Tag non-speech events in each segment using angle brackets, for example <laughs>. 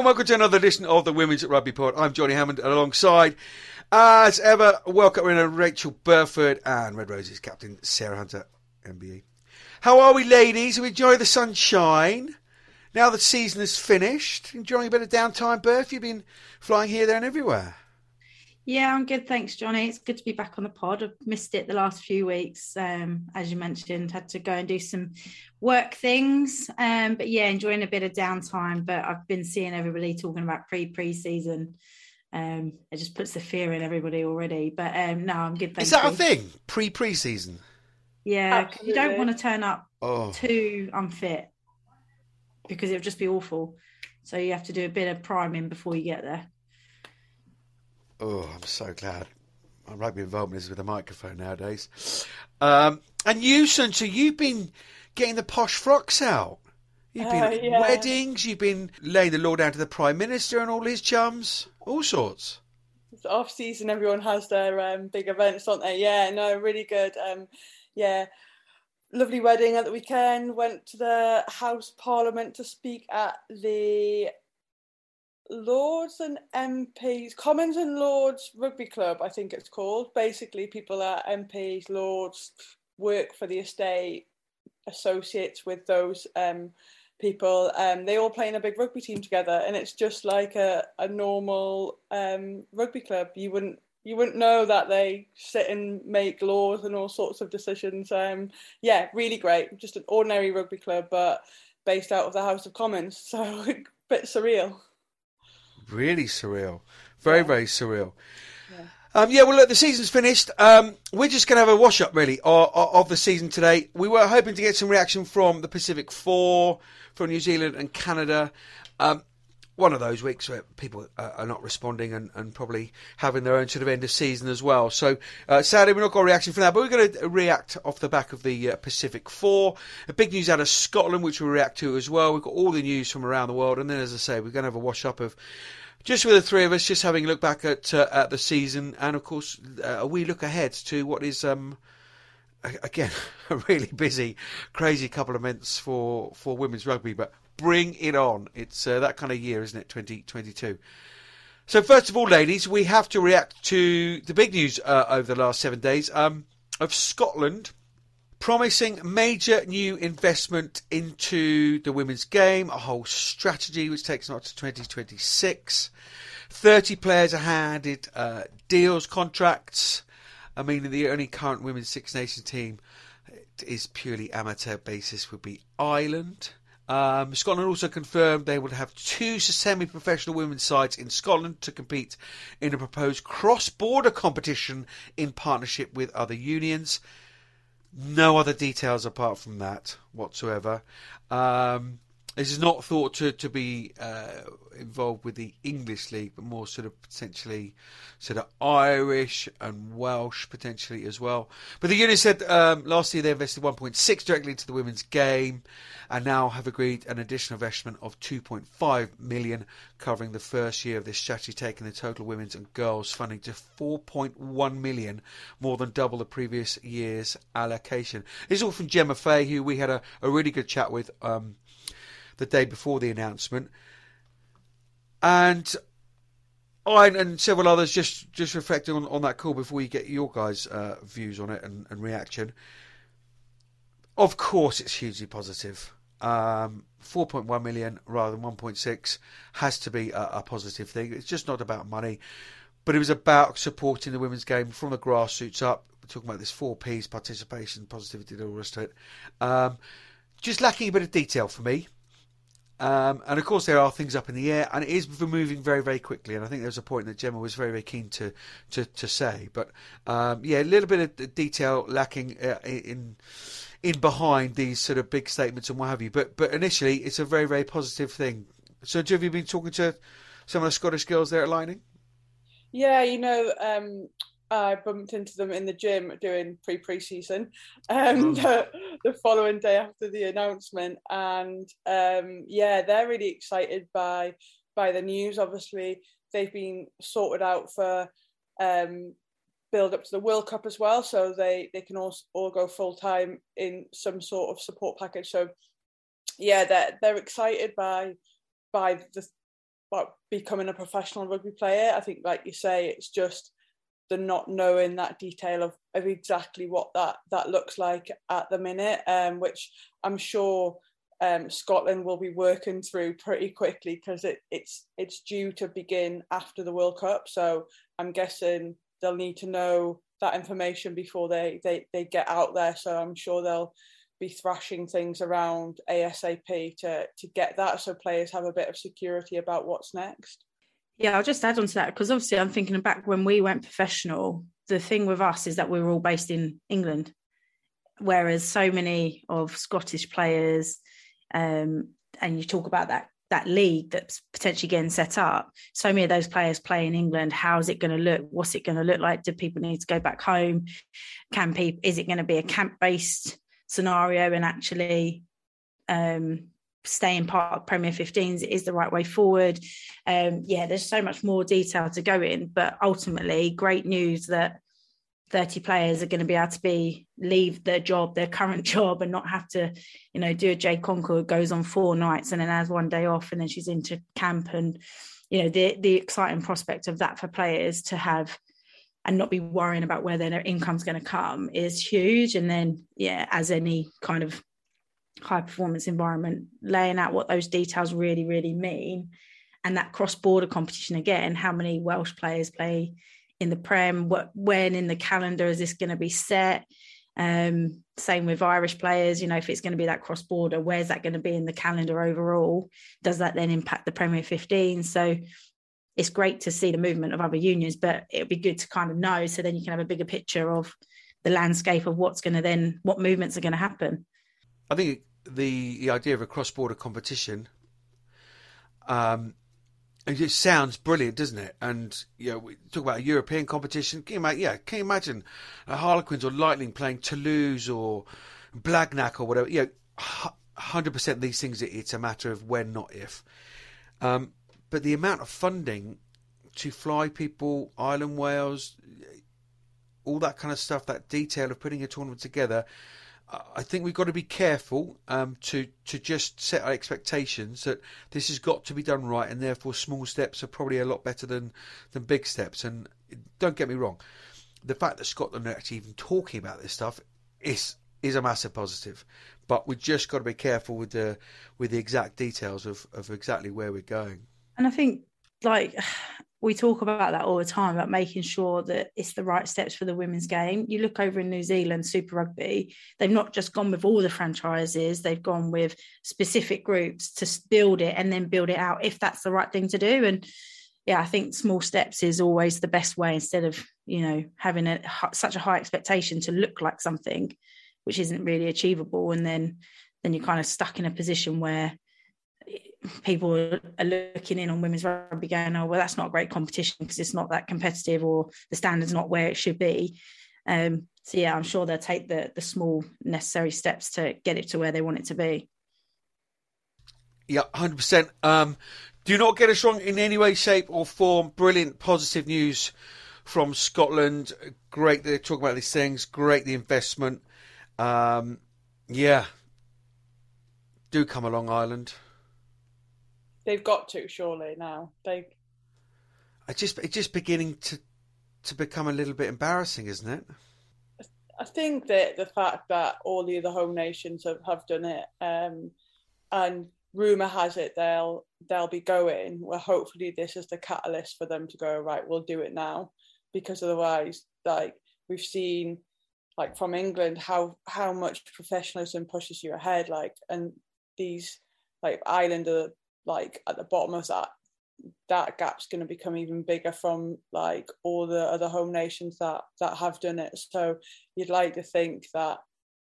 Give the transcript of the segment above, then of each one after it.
and welcome to another edition of the Women's Rugby Pod. I'm Johnny Hammond, and alongside, as ever, welcome in Rachel Burford and Red Roses captain Sarah Hunter, MBE. How are we, ladies? We enjoy the sunshine. Now the season is finished, enjoying a bit of downtime. Burf, you've been flying here, there, and everywhere. Yeah, I'm good. Thanks, Johnny. It's good to be back on the pod. I've missed it the last few weeks. Um, as you mentioned, had to go and do some work things. Um, but yeah, enjoying a bit of downtime. But I've been seeing everybody talking about pre pre season. Um, it just puts the fear in everybody already. But um, no, I'm good. Is that you. a thing? Pre pre season? Yeah, you don't want to turn up oh. too unfit because it would just be awful. So you have to do a bit of priming before you get there. Oh, I'm so glad. My rugby involvement is with a microphone nowadays. Um, and you, Suncha, you've been getting the posh frocks out. You've been uh, at yeah. weddings, you've been laying the law down to the Prime Minister and all his chums, all sorts. It's off season, everyone has their um, big events, don't they? Yeah, no, really good. Um, yeah, lovely wedding at the weekend. Went to the House Parliament to speak at the Lords and MPs, Commons and Lords Rugby Club, I think it's called. Basically, people are MPs, Lords, work for the estate, associates with those um, people. Um, they all play in a big rugby team together, and it's just like a, a normal um, rugby club. You wouldn't you wouldn't know that they sit and make laws and all sorts of decisions. Um, yeah, really great. Just an ordinary rugby club, but based out of the House of Commons, <laughs> so a bit surreal really surreal. Very, yeah. very surreal. Yeah. Um, yeah, well, look, the season's finished. Um, we're just going to have a wash up, really, of, of, the season today. We were hoping to get some reaction from the Pacific Four, from New Zealand and Canada. Um, one of those weeks where people are not responding and, and, probably having their own sort of end of season as well. So uh, sadly, we're not got a reaction for that, but we're going to react off the back of the uh, Pacific Four. A big news out of Scotland, which we'll react to as well. We've got all the news from around the world, and then, as I say, we're going to have a wash up of just with the three of us, just having a look back at uh, at the season, and of course, uh, a wee look ahead to what is um, again <laughs> a really busy, crazy couple of months for for women's rugby. But bring it on! It's uh, that kind of year, isn't it? Twenty twenty two. So first of all, ladies, we have to react to the big news uh, over the last seven days um, of Scotland promising major new investment into the women's game, a whole strategy which takes us to 2026. 30 players are handed uh, deals, contracts. I mean, the only current women's Six Nations team is purely amateur basis would be Ireland. Um, Scotland also confirmed they would have two semi-professional women's sides in Scotland to compete in a proposed cross-border competition in partnership with other unions. No other details apart from that whatsoever. Um, this is not thought to to be uh, involved with the English league, but more sort of potentially sort of Irish and Welsh potentially as well. But the union said um, last year they invested 1.6 directly into the women's game, and now have agreed an additional investment of 2.5 million, covering the first year of this strategy, taking the total women's and girls funding to 4.1 million, more than double the previous year's allocation. This is all from Gemma Fahey, who we had a, a really good chat with. Um, the day before the announcement. And I and several others just, just reflecting on, on that call before you get your guys' uh, views on it and, and, reaction. Of course, it's hugely positive. Um, 4.1 million rather than 1.6 has to be a, a positive thing. It's just not about money, but it was about supporting the women's game from the grassroots up. We're talking about this four P's participation, positivity, all the rest of it. Um, just lacking a bit of detail for me. Um, and of course, there are things up in the air, and it is moving very, very quickly. And I think there's a point that Gemma was very, very keen to to, to say. But um, yeah, a little bit of detail lacking uh, in in behind these sort of big statements and what have you. But but initially, it's a very, very positive thing. So, have you been talking to some of the Scottish girls there at Lightning? Yeah, you know, um, I bumped into them in the gym doing pre preseason um, oh. the, the, following day after the announcement, and um, yeah, they're really excited by by the news. Obviously, they've been sorted out for um, build up to the World Cup as well, so they they can all all go full time in some sort of support package. So yeah, they're they're excited by by the about becoming a professional rugby player. I think, like you say, it's just the not knowing that detail of, of exactly what that that looks like at the minute, um, which I'm sure um, Scotland will be working through pretty quickly because it, it's it's due to begin after the World Cup. So I'm guessing they'll need to know that information before they, they, they get out there. So I'm sure they'll be thrashing things around ASAP to to get that so players have a bit of security about what's next. Yeah, I'll just add on to that because obviously I'm thinking back when we went professional. The thing with us is that we were all based in England, whereas so many of Scottish players, um, and you talk about that that league that's potentially getting set up. So many of those players play in England. How's it going to look? What's it going to look like? Do people need to go back home? Can people? Is it going to be a camp based scenario and actually um, staying part of Premier 15s is the right way forward? Um, yeah, there's so much more detail to go in, but ultimately, great news that 30 players are going to be able to be leave their job, their current <laughs> job, and not have to, you know, do a Jade Konkel goes on four nights and then has one day off and then she's into camp and you know the the exciting prospect of that for players to have and not be worrying about where their income's going to come is huge. And then yeah, as any kind of high performance environment, laying out what those details really, really mean. And that cross border competition again, how many Welsh players play in the Prem? What when in the calendar is this going to be set? Um, same with Irish players, you know, if it's going to be that cross border, where's that going to be in the calendar overall? Does that then impact the Premier 15? So it's great to see the movement of other unions, but it'd be good to kind of know so then you can have a bigger picture of the landscape of what's going to then what movements are going to happen. I think the the idea of a cross border competition um, it sounds brilliant, doesn't it? And you know, we talk about a European competition. Can you imagine, yeah, can you imagine Harlequins or Lightning playing Toulouse or Blagnac or whatever? You know, hundred percent these things. It's a matter of when, not if. Um, but the amount of funding to fly people, Ireland Wales, all that kind of stuff, that detail of putting a tournament together, I think we've got to be careful um, to to just set our expectations that this has got to be done right, and therefore small steps are probably a lot better than than big steps. And don't get me wrong, the fact that Scotland are actually even talking about this stuff is is a massive positive. But we've just got to be careful with the with the exact details of, of exactly where we're going. And I think like we talk about that all the time about making sure that it's the right steps for the women's game. You look over in New Zealand, Super Rugby, they've not just gone with all the franchises, they've gone with specific groups to build it and then build it out if that's the right thing to do. And yeah, I think small steps is always the best way instead of, you know, having a, such a high expectation to look like something which isn't really achievable. And then, then you're kind of stuck in a position where people are looking in on women's rugby going, oh, well, that's not a great competition because it's not that competitive or the standard's not where it should be. Um, so, yeah, I'm sure they'll take the, the small necessary steps to get it to where they want it to be. Yeah, 100%. Um, do not get us wrong in any way, shape, or form. Brilliant, positive news from Scotland. Great they talk about these things. Great the investment. Um, yeah. Do come along, Ireland they've got to surely now. They. I just it's just beginning to to become a little bit embarrassing, isn't it? I think that the fact that all the other home nations have, have done it, um, and rumor has it they'll they'll be going. Well, hopefully this is the catalyst for them to go right. We'll do it now, because otherwise, like we've seen, like from England, how how much professionalism pushes you ahead. Like, and these like Ireland are like at the bottom of that that gap's going to become even bigger from like all the other home nations that that have done it. So you'd like to think that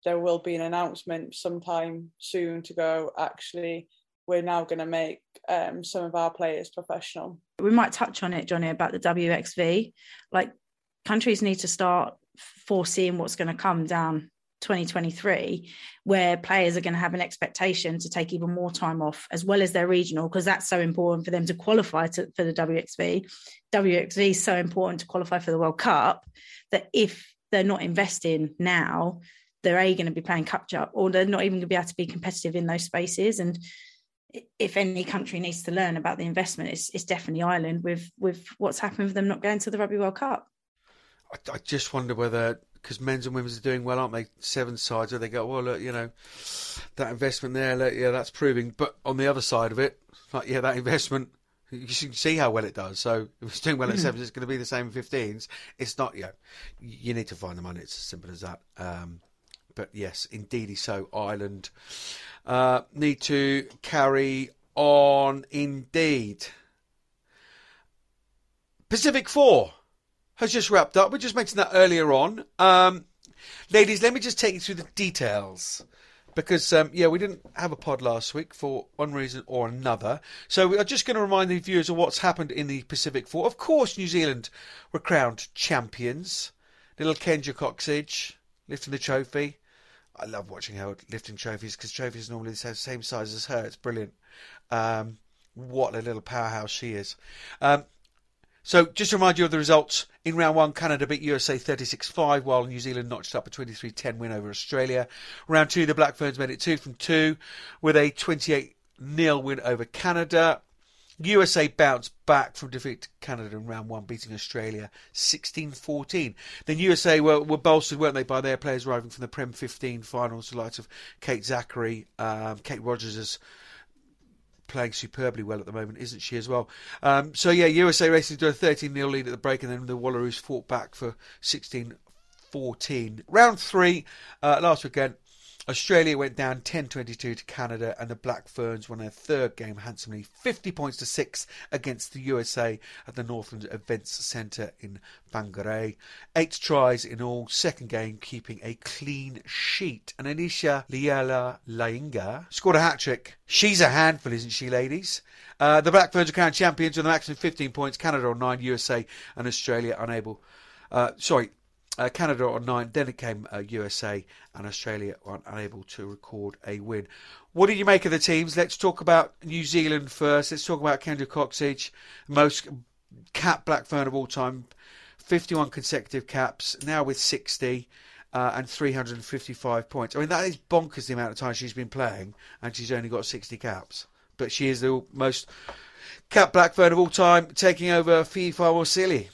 there will be an announcement sometime soon to go actually we're now going to make um, some of our players professional. We might touch on it johnny about the wxv like countries need to start foreseeing what's going to come down 2023 where players are going to have an expectation to take even more time off as well as their regional because that's so important for them to qualify to, for the WXV. WXV is so important to qualify for the World Cup that if they're not investing now, they're a going to be playing catch up or they're not even going to be able to be competitive in those spaces and if any country needs to learn about the investment, it's, it's definitely Ireland with with what's happened with them not going to the Rugby World Cup. I, I just wonder whether because men's and women's are doing well, aren't they? Seven sides, where they go, well, look, you know, that investment there, look, yeah, that's proving. But on the other side of it, like, yeah, that investment, you can see how well it does. So if it's doing well at mm. sevens, it's going to be the same in 15s. It's not, yeah, you need to find the money. It's as simple as that. Um, but yes, indeedy so. Ireland uh, need to carry on indeed. Pacific Four has just wrapped up. We just mentioned that earlier on. Um, ladies, let me just take you through the details. Because, um, yeah, we didn't have a pod last week for one reason or another. So we are just going to remind the viewers of what's happened in the Pacific Four. Of course, New Zealand were crowned champions. Little Kendra Cocksedge lifting the trophy. I love watching her lifting trophies because trophies normally the same size as her. It's brilliant. Um, what a little powerhouse she is. Um, so just to remind you of the results in round one, Canada beat USA 36-5, while New Zealand notched up a 23-10 win over Australia. Round two, the Black Ferns made it two from two with a 28 0 win over Canada. USA bounced back from defeat to Canada in round one, beating Australia 16-14. Then USA were, were bolstered, weren't they, by their players arriving from the Prem 15 finals, the likes of Kate Zackary, um, Kate Rogers playing superbly well at the moment, isn't she as well? Um, so yeah, USA Racing do a 13 0 lead at the break, and then the Wallaroos fought back for 16 14. Round three, uh, last weekend, Australia went down 10-22 to Canada, and the Black Ferns won their third game handsomely, 50 points to six against the USA at the Northland Events Centre in Whangarei. Eight tries in all, second game keeping a clean sheet. And Anisha Liala Lainga scored a hat trick. She's a handful, isn't she, ladies? Uh, the Black Ferns are crowned champions with a maximum 15 points. Canada on nine, USA and Australia unable. Uh, sorry, uh, Canada on nine, then it came uh, USA and Australia unable to record a win. What did you make of the teams? Let's talk about New Zealand first. Let's talk about Kendra Cocksedge, most cap black fern of all time, 51 consecutive caps, now with 60. Uh, and 355 points. I mean, that is bonkers the amount of time she's been playing, and she's only got 60 caps. But she is the most cap black fern of all time, taking over Fiao'o Fa'amausili.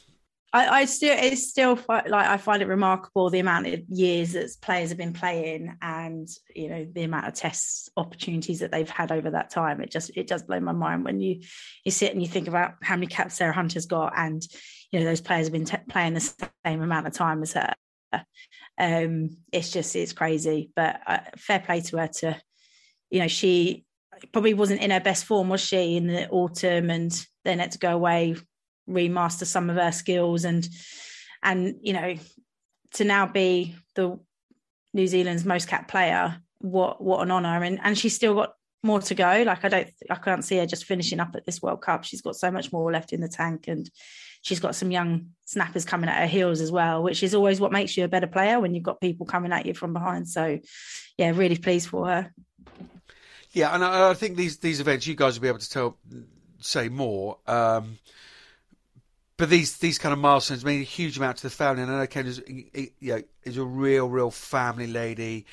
I, I still it's still like I find it remarkable the amount of years that players have been playing and you know the amount of test opportunities that they've had over that time. It just it does blow my mind when you you sit and you think about how many caps Sarah Hunter's got and you know those players have been t- playing the same amount of time as her. Um, it's just it's crazy, but uh, fair play to her to you know she probably wasn't in her best form was she in the autumn and then had to go away remaster some of her skills and and you know to now be the New Zealand's most capped player what what an honor and and she's still got more to go. Like I don't I can't see her just finishing up at this World Cup. She's got so much more left in the tank and she's got some young snappers coming at her heels as well which is always what makes you a better player when you've got people coming at you from behind. So yeah really pleased for her. Yeah and I, I think these these events you guys will be able to tell say more. Um but these these kind of milestones mean a huge amount to the family. And I know Ken is, you know, is a real, real family lady,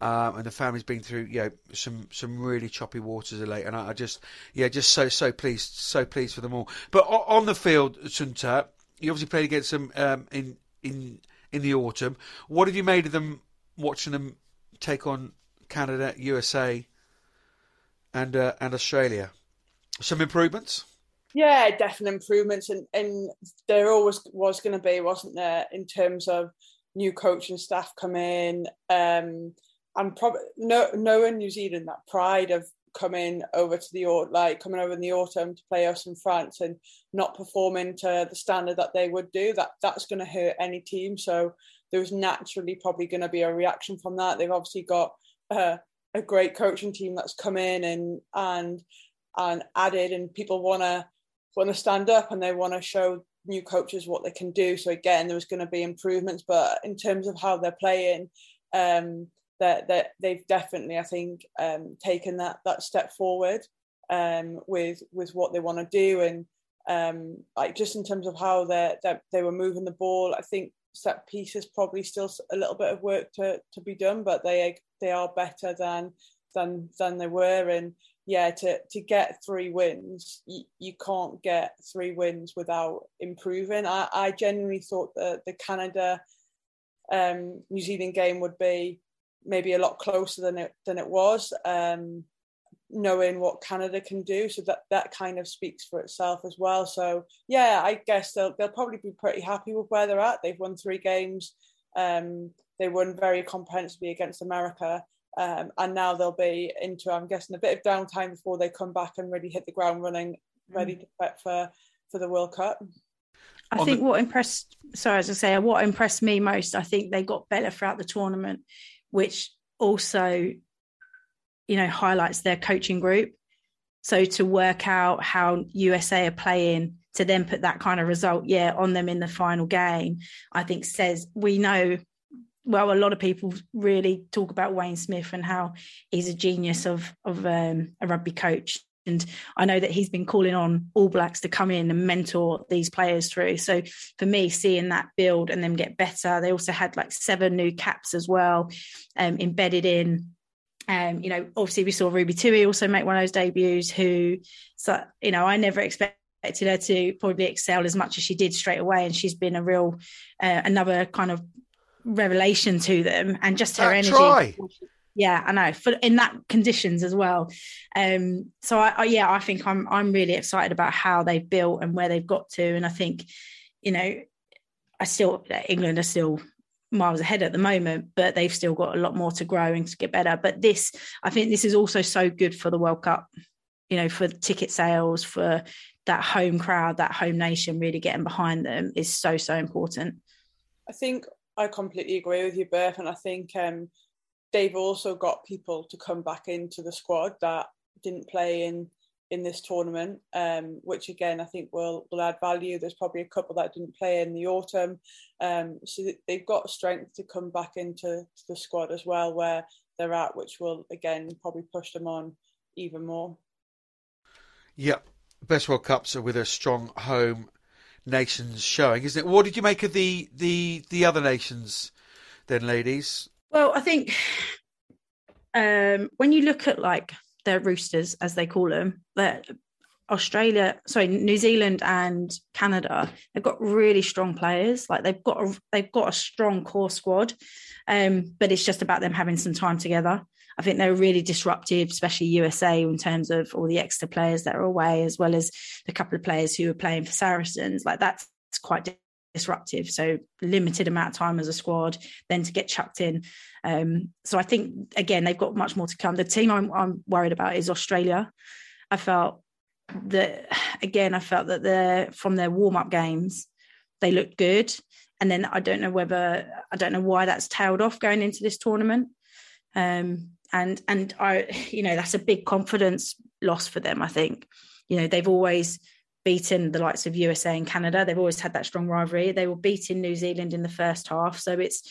um, and the family's been through, you know, some some really choppy waters of late. And I, I, just, yeah, just so so pleased, so pleased for them all. But on the field, Sunta, you obviously played against them um, in in in the autumn. What have you made of them? Watching them take on Canada, USA, and uh, and Australia. Some improvements. Yeah, definite improvements, and and there always was going to be, wasn't there, in terms of new coaching staff come in, um, and probably no, knowing New Zealand that pride of coming over to the like coming over in the autumn to play us in France and not performing to the standard that they would do that that's going to hurt any team. So there was naturally probably going to be a reaction from that. They've obviously got uh, a great coaching team that's come in and and and added, and people want to want to stand up and they want to show new coaches what they can do. So again, there was going to be improvements, but in terms of how they're playing, um, that that they've definitely, I think, um, taken that that step forward um, with with what they want to do and um, like just in terms of how they they were moving the ball. I think set pieces probably still a little bit of work to to be done, but they they are better than than than they were and yeah, to to get three wins, you, you can't get three wins without improving. I, I genuinely thought that the Canada um, New Zealand game would be maybe a lot closer than it than it was. Um, knowing what Canada can do, so that that kind of speaks for itself as well. So yeah, I guess they'll they'll probably be pretty happy with where they're at. They've won three games. Um, they won very comprehensively against America. Um, and now they'll be into, I'm guessing, a bit of downtime before they come back and really hit the ground running, ready mm. to prep for for the World Cup. I think the- what impressed, sorry, as I say, what impressed me most, I think they got better throughout the tournament, which also, you know, highlights their coaching group. So to work out how USA are playing to then put that kind of result, yeah, on them in the final game, I think says we know well, a lot of people really talk about Wayne Smith and how he's a genius of of um, a rugby coach. And I know that he's been calling on All Blacks to come in and mentor these players through. So for me, seeing that build and them get better, they also had like seven new caps as well um, embedded in. Um, you know, obviously we saw Ruby Tui also make one of those debuts. Who, so you know, I never expected her to probably excel as much as she did straight away, and she's been a real uh, another kind of revelation to them and just her that energy. Try. Yeah, I know. For in that conditions as well. Um, so I, I, yeah, I think I'm I'm really excited about how they've built and where they've got to. And I think, you know, I still England are still miles ahead at the moment, but they've still got a lot more to grow and to get better. But this, I think this is also so good for the World Cup, you know, for ticket sales, for that home crowd, that home nation really getting behind them is so, so important. I think I completely agree with you, Burf, and I think um, they've also got people to come back into the squad that didn't play in in this tournament, um, which again I think will will add value. There's probably a couple that didn't play in the autumn, um, so they've got strength to come back into the squad as well, where they're at, which will again probably push them on even more. Yeah, best World Cups are with a strong home nations showing, isn't it? What did you make of the the the other nations then, ladies? Well, I think um, when you look at like the roosters, as they call them, that Australia, sorry, New Zealand and Canada, they've got really strong players. Like they've got a, they've got a strong core squad, um, but it's just about them having some time together. I think they're really disruptive, especially USA in terms of all the extra players that are away, as well as the couple of players who are playing for Saracens. Like that's quite disruptive. So limited amount of time as a squad, then to get chucked in. Um, so I think again they've got much more to come. The team I'm, I'm worried about is Australia. I felt that again, I felt that they're from their warm up games, they looked good. And then I don't know whether I don't know why that's tailed off going into this tournament. Um, and and I, <laughs> you know, that's a big confidence loss for them. I think, you know, they've always beaten the likes of USA and Canada. They've always had that strong rivalry. They were beating New Zealand in the first half, so it's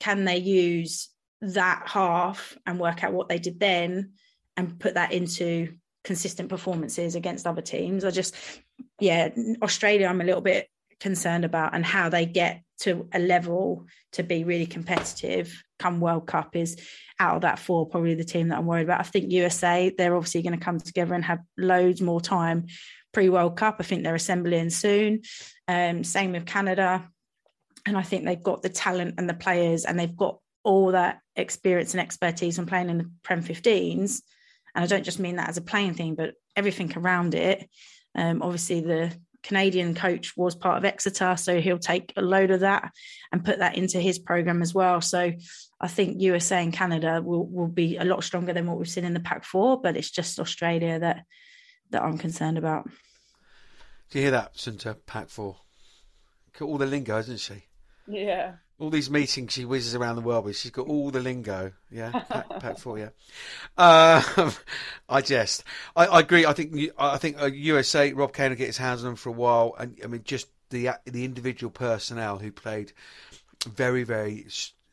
can they use that half and work out what they did then and put that into consistent performances against other teams. I just, yeah, Australia, I'm a little bit concerned about and how they get to a level to be really competitive come World Cup is out of that four, probably the team that I'm worried about. I think USA, they're obviously going to come together and have loads more time pre World Cup. I think they're assembling soon. Um, same with Canada. And I think they've got the talent and the players, and they've got all that experience and expertise from playing in the Prem 15s. And I don't just mean that as a playing thing, but everything around it. Um, obviously, the Canadian coach was part of Exeter, so he'll take a load of that and put that into his program as well. So I think USA and Canada will, will be a lot stronger than what we've seen in the Pac Four, but it's just Australia that that I'm concerned about. Do you hear that, Sunta? Pac Four. All the lingo, isn't she? Yeah. All these meetings she whizzes around the world with. She's got all the lingo. Yeah, <laughs> packed. Yeah. Um, <laughs> I jest. I, I, agree. I think. I think USA. Rob Cain will get his hands on them for a while, and I mean, just the the individual personnel who played very, very,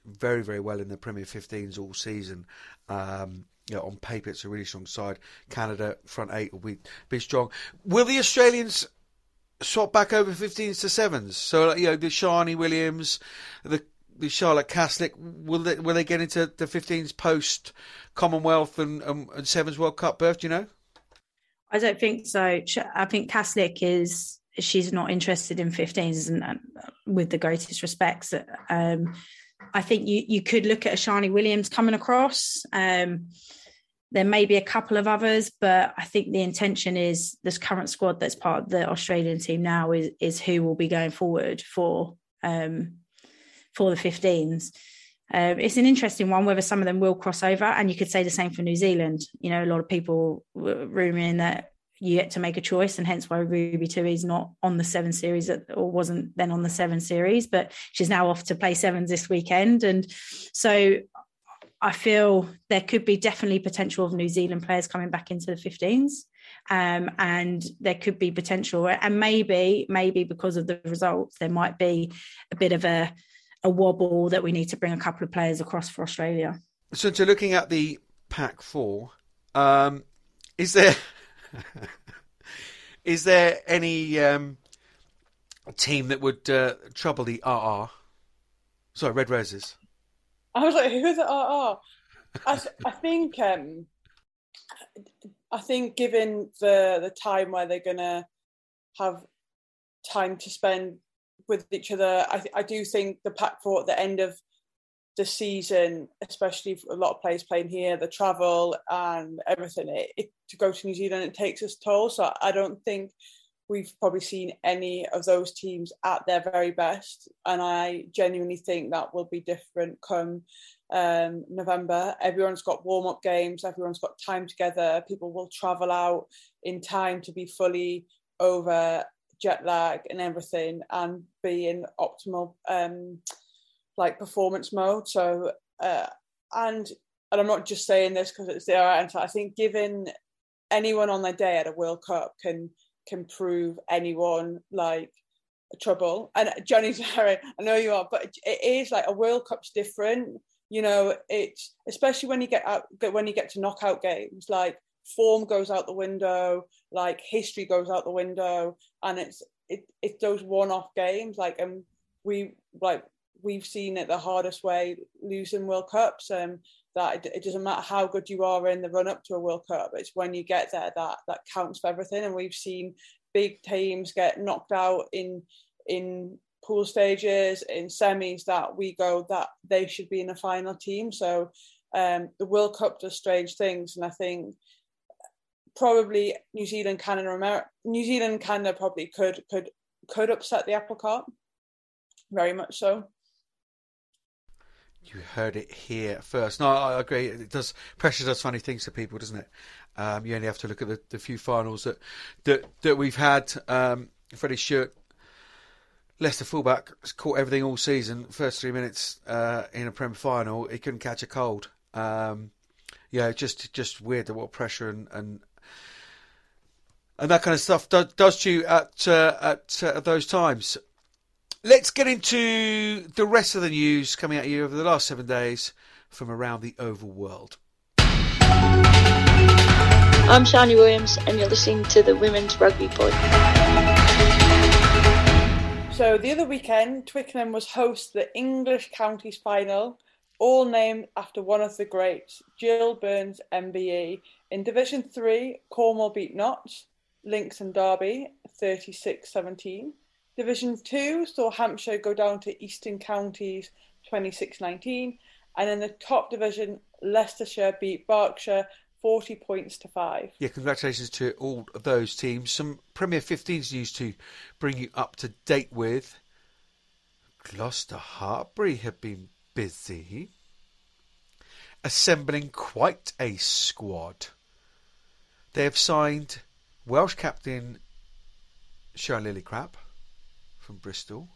very, very well in the Premier 15s all season. Um, you know, on paper, it's a really strong side. Canada front eight will be be strong. Will the Australians swap back over 15s to 7s. So, you know, the Sharni Williams, the the Charlotte Caslick, will they, will they get into the 15s post Commonwealth and, um, and Sevens World Cup berth, do you know? I don't think so. I think Caslick is she's not interested in 15s, and with the greatest respects, um, I think you you could look at a Sharni Williams coming across. Um, there may be a couple of others, but I think the intention is this current squad that's part of the Australian team now is is who will be going forward for um, for the 15s. Um, it's an interesting one whether some of them will cross over, and you could say the same for New Zealand. You know, a lot of people were rumouring that you get to make a choice, and hence why Ruby Tui is not on the seven series or wasn't then on the seven series, but she's now off to play sevens this weekend. And so I feel there could be definitely potential of New Zealand players coming back into the 15s. Um, and there could be potential, and maybe, maybe because of the results, there might be a bit of a, a wobble that we need to bring a couple of players across for Australia. So, so looking at the Pac Four, um, is there <laughs> is there any um, team that would uh, trouble the RR? Sorry, Red Roses. I was like, who's the RR? I, I think um, I think given the the time where they're gonna have time to spend with each other, I I do think the Pac Four at the end of the season, especially for a lot of players playing here, the travel and everything, it, it, to go to New Zealand, it takes its toll. So I don't think we've probably seen any of those teams at their very best. And I genuinely think that will be different come um, November. Everyone's got warm up games, everyone's got time together. People will travel out in time to be fully over jet lag and everything and be in optimal um, like performance mode. So, uh, and and I'm not just saying this because it's the answer. I think given anyone on their day at a World Cup can can prove anyone like trouble. And Johnny sorry, I know you are, but it is like a World Cup's different. You know, it's especially when you get out when you get to knockout games, like form goes out the window, like history goes out the window, and it's it it's those one-off games. Like, and we like we've seen it the hardest way losing World Cups. Um, that it, doesn't matter how good you are in the run up to a World Cup. It's when you get there that that counts for everything. And we've seen big teams get knocked out in in pool stages, in semis. That we go that they should be in a final team. So um, the World Cup does strange things, and I think probably New Zealand, Canada, America, New Zealand, Canada probably could could could upset the apple cart. Very much so. You heard it here first. No, I agree. It does pressure does funny things to people, doesn't it? Um, you only have to look at the, the few finals that that that we've had. Um, Freddie Steward, Leicester fullback, caught everything all season. First three minutes uh, in a Prem final, he couldn't catch a cold. Um, yeah, just just weird what pressure and, and and that kind of stuff does, does to you at uh, at uh, those times. Let's get into the rest of the news coming at you over the last seven days from around the oval world. I'm Sharni Williams, and you're listening to the Women's Rugby Pod. So, the other weekend, Twickenham was host to the English Counties final, all named after one of the greats, Jill Burns MBE. In Division 3, Cornwall beat Notts, Lincs and Derby 36 17. Division 2 saw Hampshire go down to Eastern Counties 26-19 and in the top division Leicestershire beat Berkshire 40 points to 5. Yeah, congratulations to all of those teams. Some Premier 15s news to bring you up to date with. Gloucester Hartpury have been busy assembling quite a squad. They have signed Welsh captain Sian Lillicrap from Bristol.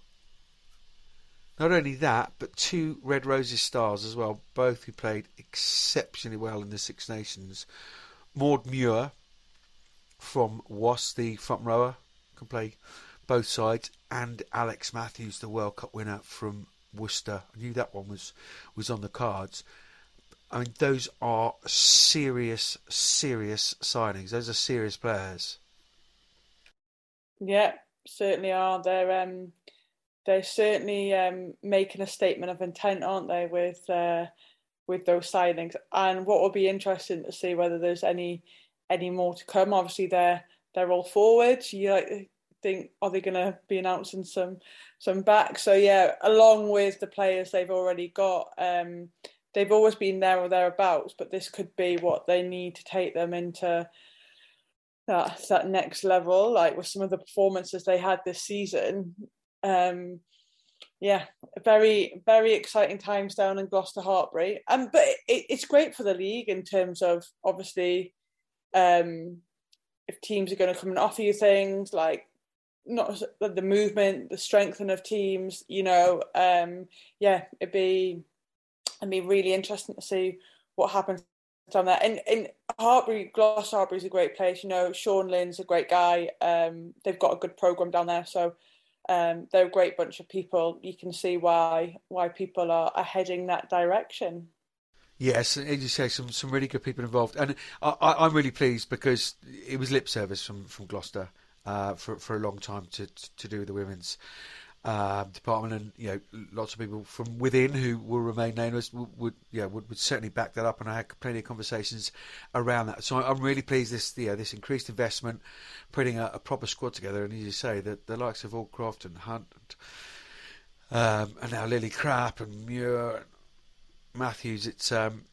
Not only that, but two Red Roses stars as well, both who played exceptionally well in the Six Nations. Maud Muir from Was, the front rower, can play both sides, and Alex Matthews, the World Cup winner from Worcester. I knew that one was was on the cards. I mean, those are serious, serious signings. Those are serious players. Yeah, certainly are. They're um, they're certainly um, making a statement of intent, aren't they, with uh, with those signings? And what will be interesting to see whether there's any any more to come. Obviously, they're they're all forwards. You like, think, are they going to be announcing some some back? So yeah, along with the players they've already got, um, they've always been there or thereabouts. But this could be what they need to take them into that that next level. Like with some of the performances they had this season. Um, yeah, very very exciting times down in Gloucester Hartpury. Um, but it, it's great for the league in terms of obviously, um, if teams are going to come and offer you things like not the movement, the strengthening of teams. You know, um, yeah, it'd be it'd be really interesting to see what happens down there. And and Hartpury, Gloucester Hartpury is a great place. You know, Sean Lynn's a great guy. Um, they've got a good program down there, so um, they're a great bunch of people. You can see why why people are, are heading that direction. Yes, as you say, some some really good people involved, and I, am really pleased because it was lip service from from Gloucester uh, for for a long time to to do with the women's um, department, and you know, lots of people from within who will remain nameless would, would yeah would, would, certainly back that up, and I had plenty of conversations around that. So I'm really pleased this yeah this increased investment, putting a, a proper squad together, and as you say, that the likes of Aldcroft and Hunt, and, um, and now Lillicrap and Muir, and Matthews, it's um,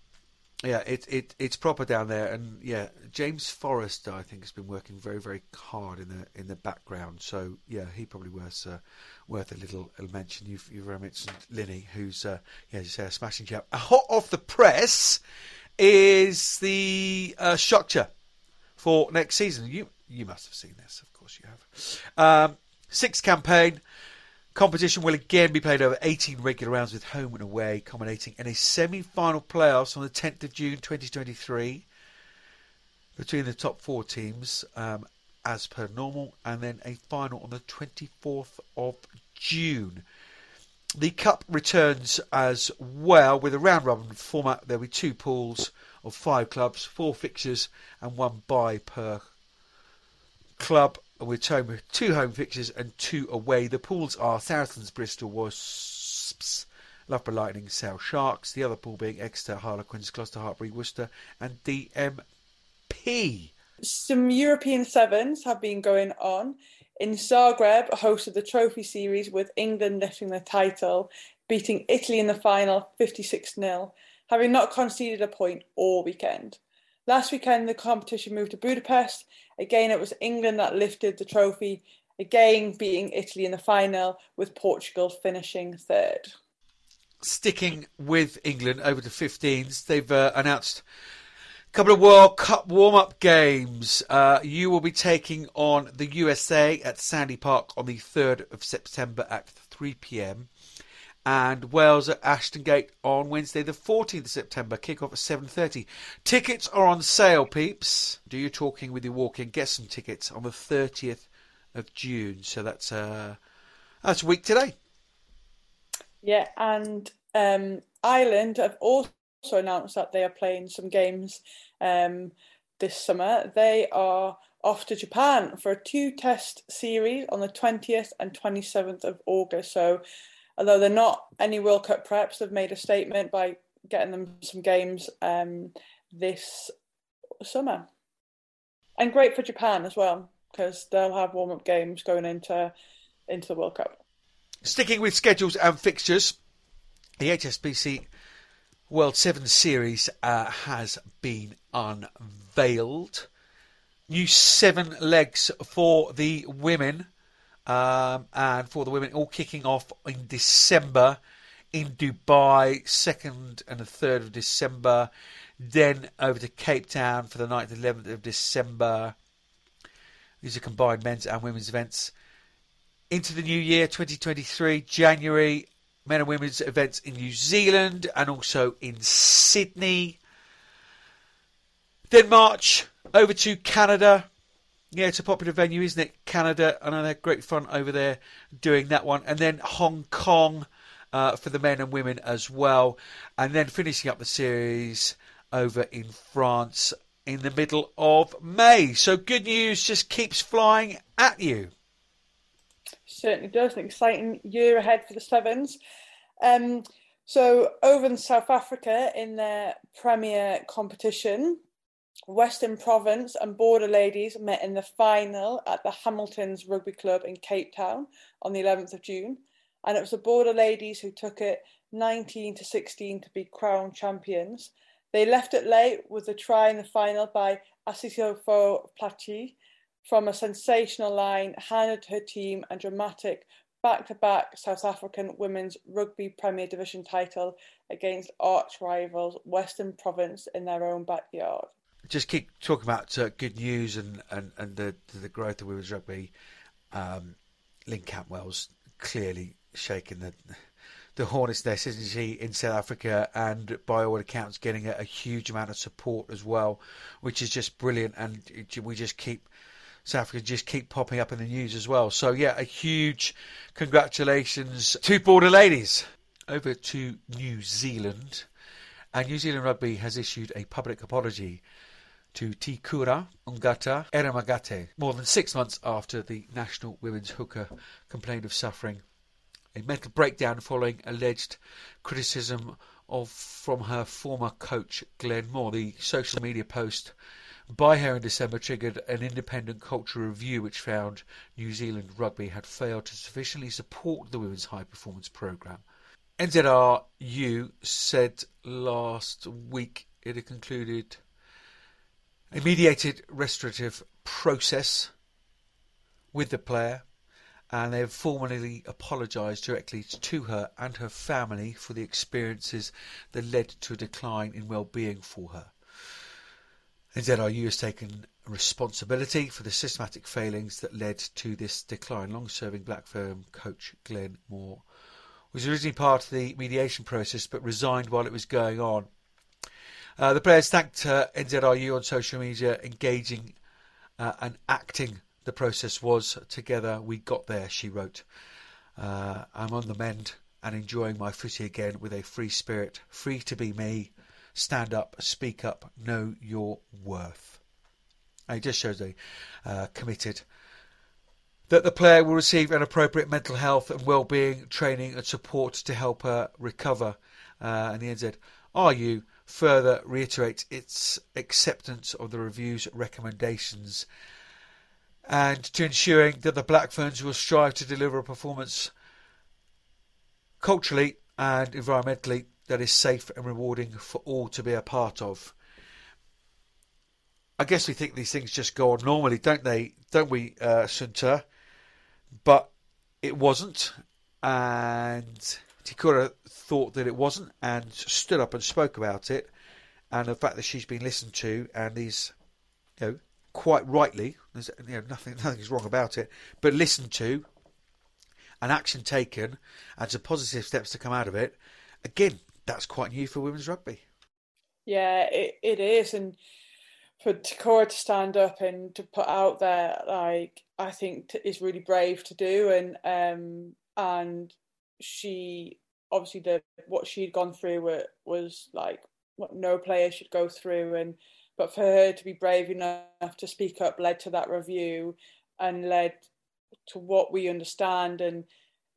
yeah, it, it it's proper down there, and yeah, James Forrester I think has been working very very hard in the in the background. So yeah, he probably worth uh, worth a little, little mention. You've you've mentioned Linny, who's uh, yeah, as you say, a smashing chap. Hot off the press is the uh, structure for next season. You you must have seen this, of course you have. Um, sixth campaign. Competition will again be played over 18 regular rounds with home and away, culminating in a semi-final playoffs on the 10th of June 2023 between the top four teams, um, as per normal, and then a final on the 24th of June. The cup returns as well with a round robin format. There'll be two pools of five clubs, four fixtures, and one bye per club with two home fixtures and two away. The pools are Saracens, Bristol, Wasps, Loughborough Lightning, Sale Sharks. The other pool being Exeter, Harlequins, Gloucester, Hartpury, Worcester, and DMP. Some European sevens have been going on. In Zagreb, hosted the trophy series with England lifting the title, beating Italy in the final 56 0, having not conceded a point all weekend. Last weekend, the competition moved to Budapest. Again, it was England that lifted the trophy, again beating Italy in the final, with Portugal finishing third. Sticking with England over to 15s, they've uh, announced a couple of World Cup warm up games. Uh, you will be taking on the USA at Sandy Park on the 3rd of September at 3 pm and Wales at Ashton Gate on Wednesday, the 14th of September. Kick off at 7:30. Tickets are on sale, peeps. Do your talking with your walking. Get some tickets on the 30th of June. So that's uh, that's a week today. Yeah, and um, Ireland have also announced that they are playing some games um, this summer. They are off to Japan for a two-test series on the 20th and 27th of August. So although they're not any World Cup preps, they've made a statement by getting them some games um, this summer. And great for Japan as well, because they'll have warm up games going into into the World Cup. Sticking with schedules and fixtures, the HSBC World Seven Series uh, has been unveiled. New seven legs for the women um, and for the women, all kicking off in December in Dubai, 2nd and the 3rd of December. Then over to Cape Town for the 9th and 11th of December. These are combined men's and women's events. Into the new year, 2023, January, men and women's events in New Zealand and also in Sydney. Then March, over to Canada, yeah, it's a popular venue, isn't it? Canada, I know they had great fun over there doing that one. And then Hong Kong uh, for the men and women as well. And then finishing up the series over in France in the middle of May. So good news just keeps flying at you. Certainly does. An exciting year ahead for the Sevens. Um, so over in South Africa in their premier competition, Western Province and Border Ladies met in the final at the Hamilton's Rugby Club in Cape Town on the 11th of June, and it was the Border Ladies who took it 19 to 16 to be crowned champions. They left it late with a try in the final by Asisofo Plachi from a sensational line handed her team and dramatic back-to-back South African Women's Rugby Premier Division title against arch rivals Western Province in their own backyard. Just keep talking about uh, good news and, and, and the the growth of women's rugby. Um, Lynne Cantwell's clearly shaking the the hornet's nest, isn't she, in South Africa, and by all accounts, getting a, a huge amount of support as well, which is just brilliant. And we just keep South Africa just keep popping up in the news as well. So yeah, a huge congratulations to Border Ladies. Over to New Zealand, and New Zealand Rugby has issued a public apology to Te Kura Ngata-Aerengamate, more than six months after the national women's hooker complained of suffering a mental breakdown following alleged criticism of from her former coach Glenn Moore. The social media post by her in December triggered an independent culture review which found New Zealand rugby had failed to sufficiently support the women's high performance programme. NZRU said last week it had concluded a mediated restorative process with the player and they have formally apologised directly to her and her family for the experiences that led to a decline in well-being for her. NZRU has taken responsibility for the systematic failings that led to this decline. Long-serving Black Fern coach Glenn Moore was originally part of the mediation process but resigned while it was going on. Uh, the players thanked uh, NZRU on social media, engaging uh, and acting the process was. Together we got there, she wrote. Uh, I'm on the mend and enjoying my footy again with a free spirit, free to be me, stand up, speak up, know your worth. And it just shows they uh, committed that the player will receive an appropriate mental health and well-being training and support to help her recover. Uh, and the NZ RU further reiterates its acceptance of the review's recommendations and to ensuring that the Black Ferns will strive to deliver a performance culturally and environmentally that is safe and rewarding for all to be a part of. I guess we think these things just go on normally, don't they? Don't we, uh, Sunta? But it wasn't, and Tikura thought that it wasn't, and stood up and spoke about it, and the fact that she's been listened to, and these, you know, quite rightly, there's you know, nothing <laughs> nothing's wrong about it, but listened to and action taken and some positive steps to come out of it, again, that's quite new for women's rugby. Yeah, it, it is. And for Tikura to stand up and to put out there, like, I think is really brave to do. And, um, and she, obviously, the what she'd gone through was, was like what no player should go through. And, but for her to be brave enough to speak up led to that review and led to what we understand and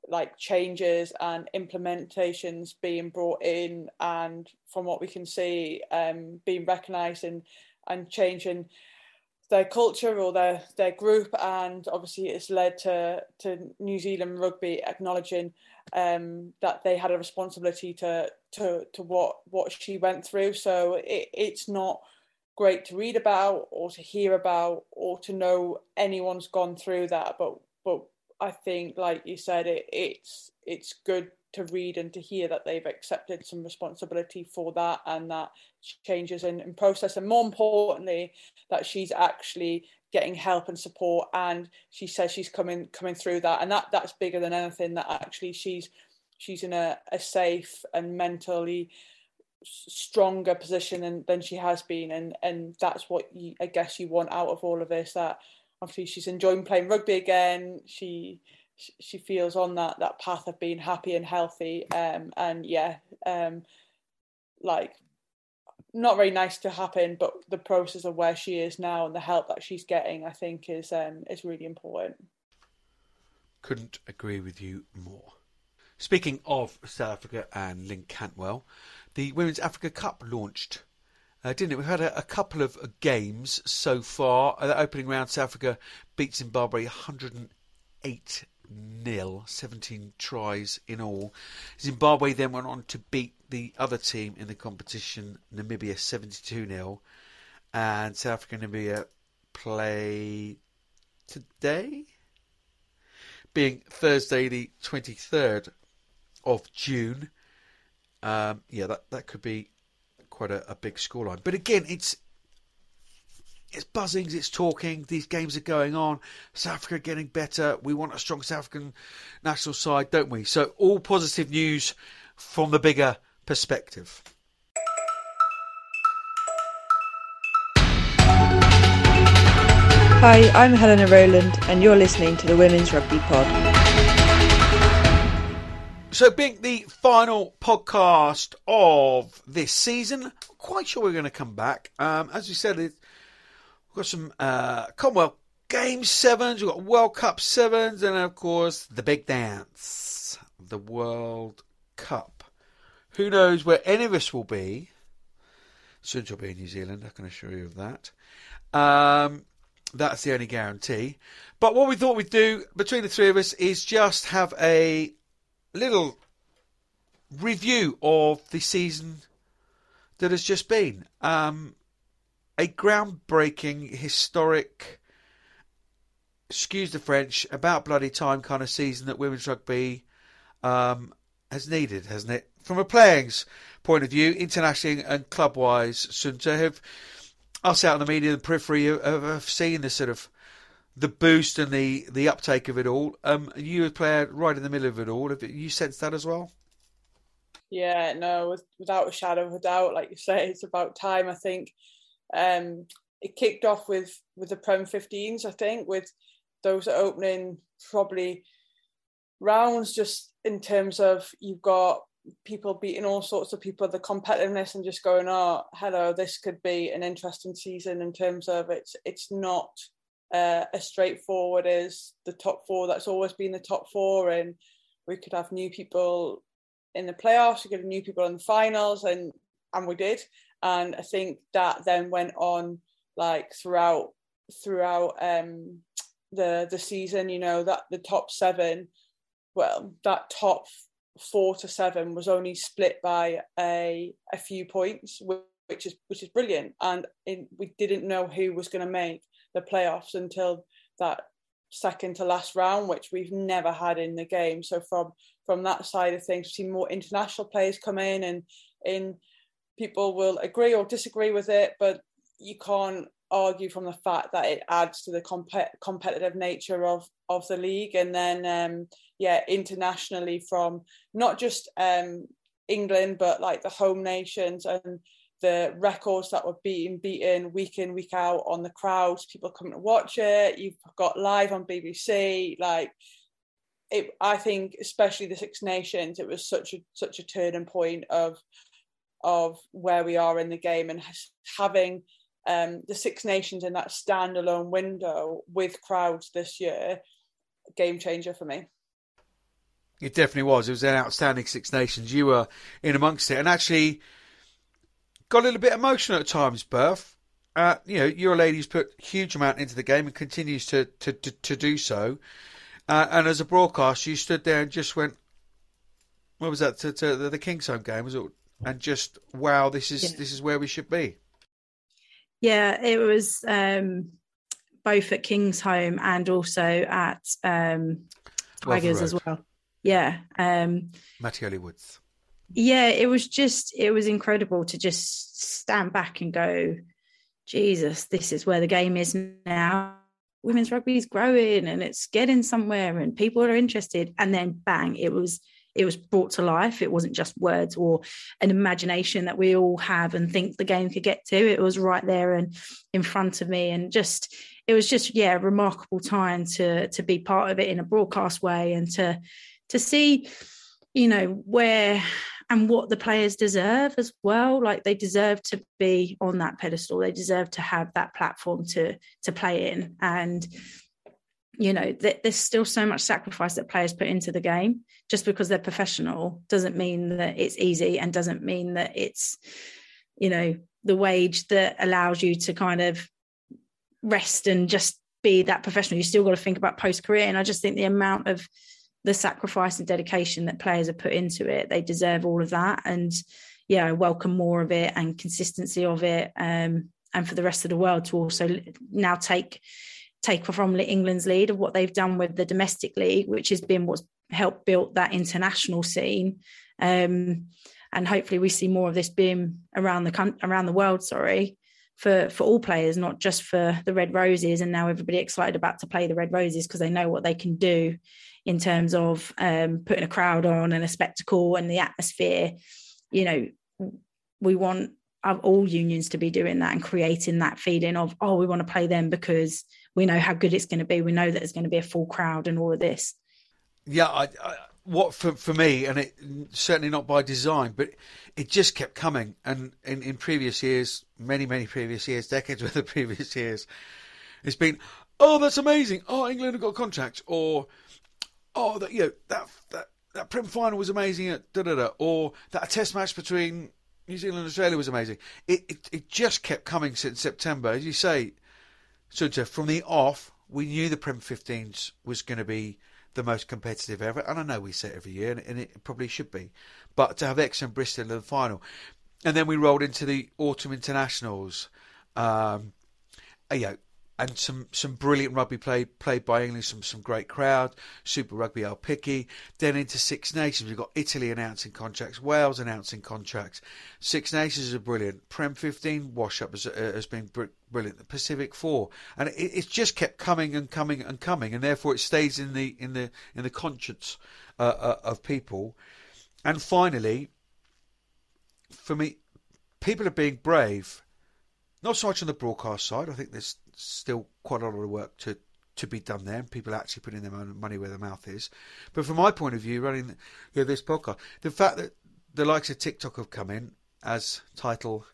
like changes and implementations being brought in and from what we can see um, being recognised and and changing their culture or their their group and obviously it's led to to New Zealand rugby acknowledging um, that they had a responsibility to to to what what she went through. So it, it's not great to read about or to hear about or to know anyone's gone through that but but I think like you said it it's it's good to read and to hear that they've accepted some responsibility for that and that changes in, in process. And more importantly that she's actually getting help and support and she says she's coming coming through that. And that that's bigger than anything that actually she's she's in a, a safe and mentally stronger position than, than she has been. And and that's what you, I guess you want out of all of this that obviously she's enjoying playing rugby again. She she feels on that that path of being happy and healthy um and yeah um like not very nice to happen but the process of where she is now and the help that she's getting I think is um is really important couldn't agree with you more Speaking of South Africa and Lynne Cantwell, the Women's Africa Cup launched uh, didn't it? We've had a, a couple of games so far. Uh, the opening round, South Africa beat Zimbabwe 108 nil, 17 tries in all. Zimbabwe then went on to beat the other team in the competition, Namibia, 72 0. And South Africa and Namibia play today, being Thursday, the 23rd of June. Um, yeah, that, that could be quite a, a big scoreline. But again, it's it's buzzings, it's talking. These games are going on. South Africa getting better. We want a strong South African national side, don't we? So all positive news from the bigger perspective. Hi, I'm Helena Rowland, and you're listening to the Women's Rugby Pod. So, being the final podcast of this season, quite sure we're going to come back. Um, as we said, we've got some uh, Commonwealth Game sevens, we've got World Cup sevens, and of course the big dance, the World Cup. Who knows where any of us will be? Soon to be in New Zealand, I can assure you of that. Um, that's the only guarantee. But what we thought we'd do between the three of us is just have a little review of the season that has just been. Um, a groundbreaking, historic, excuse the French, about bloody time kind of season that women's rugby um, has needed, hasn't it? From a playing's point of view, internationally and club wise, Sunta, have us out in the media and periphery have, have seen the sort of the boost and the, the uptake of it all. Um, you a player right in the middle of it all. Have you sensed that as well? Yeah, no, without a shadow of a doubt, like you say, it's about time. I think um, it kicked off with with the Prem 15s. I think with those opening probably rounds, just in terms of you've got people beating all sorts of people, the competitiveness, and just going, oh, hello, this could be an interesting season in terms of it's it's not uh, as straightforward as the top four. That's always been the top four, and we could have new people in the playoffs. We could have new people in the finals, and and we did. And I think that then went on like throughout throughout um, the the season. You know that the top seven, well, that top four to seven was only split by a a few points, which is which is brilliant. And we didn't know who was going to make the playoffs until that second to last round, which we've never had in the game. So from from that side of things, we've seen more international players come in, and in people will agree or disagree with it, but you can't argue from the fact that it adds to the comp- competitive nature of of the league. And then um yeah internationally from not just um England but like the home nations and the records that were being beaten week in week out on the crowds people coming to watch it. You've got live on BBC like it I think especially the Six Nations it was such a such a turning point of of where we are in the game and having um, the Six Nations in that standalone window with crowds this year, game changer for me. It definitely was. It was an outstanding Six Nations. You were in amongst it, and actually got a little bit emotional at times, Burf. Uh, you know, you're a lady who's put huge amount into the game and continues to to, to, to do so. Uh, and as a broadcaster, you stood there and just went, "What was that?" To, to the, the Kingsholm game, was it? And just wow, this is yeah. this is where we should be. Yeah, it was um, both at Kingsholm and also at um, Tigers as well. Yeah. Um, Mattioli Woods. Yeah, it was just, it was incredible to just stand back and go, Jesus, this is where the game is now. Women's rugby is growing and it's getting somewhere and people are interested. And then bang, it was it was brought to life. It wasn't just words or an imagination that we all have and think the game could get to. It was right there and in front of me, and just it was just yeah, a remarkable time to to be part of it in a broadcast way and to to see, you know, where and what the players deserve as well. Like they deserve to be on that pedestal. They deserve to have that platform to to play in and you know th- there's still so much sacrifice that players put into the game just because they're professional doesn't mean that it's easy and doesn't mean that it's you know the wage that allows you to kind of rest and just be that professional. You still got to think about post career. And I just think the amount of the sacrifice and dedication that players have put into it, they deserve all of that. And yeah, welcome more of it and consistency of it. Um, and for the rest of the world to also now take take from England's lead of what they've done with the domestic league, which has been what's helped build that international scene. Um, and hopefully we see more of this being around the around the world. Sorry, for for all players, not just for the Red Roses. And now everybody excited about to play the Red Roses because they know what they can do in terms of um, putting a crowd on and a spectacle and the atmosphere. You know, we want all unions to be doing that and creating that feeling of oh we want to play them because we know how good it's going to be we know that there's going to be a full crowd and all of this yeah I, I, what for for me and it certainly not by design but it just kept coming and in, in previous years many many previous years decades <laughs> worth of previous years it's been oh that's amazing oh england have got a contract or oh that you know that that that Prem final was amazing at da da da, or that a test match between New Zealand and Australia was amazing. It, it, it just kept coming since September. As you say, Sunta, from the off, we knew the Prem 15s was going to be the most competitive ever. And I know we say it every year, and, it probably should be. But to have X and Bristol in the final. And then we rolled into the autumn internationals. Um, and some, some brilliant rugby play played by England, some some great crowd, Super Rugby Aupiki. Then into Six Nations, we've got Italy announcing contracts, Wales announcing contracts. Six Nations is brilliant. Prem 15 wash up has, uh, has been brilliant. The Pacific Four, and it, it's just kept coming and coming and coming, and therefore it stays in the in the in the conscience uh, uh, of people. And finally, for me, people are being brave. Not so much on the broadcast side. I think there's still quite a lot of work to to be done there, people actually putting their money where their mouth is. But from my point of view, running you know, this podcast, the fact that the likes of TikTok have come in as title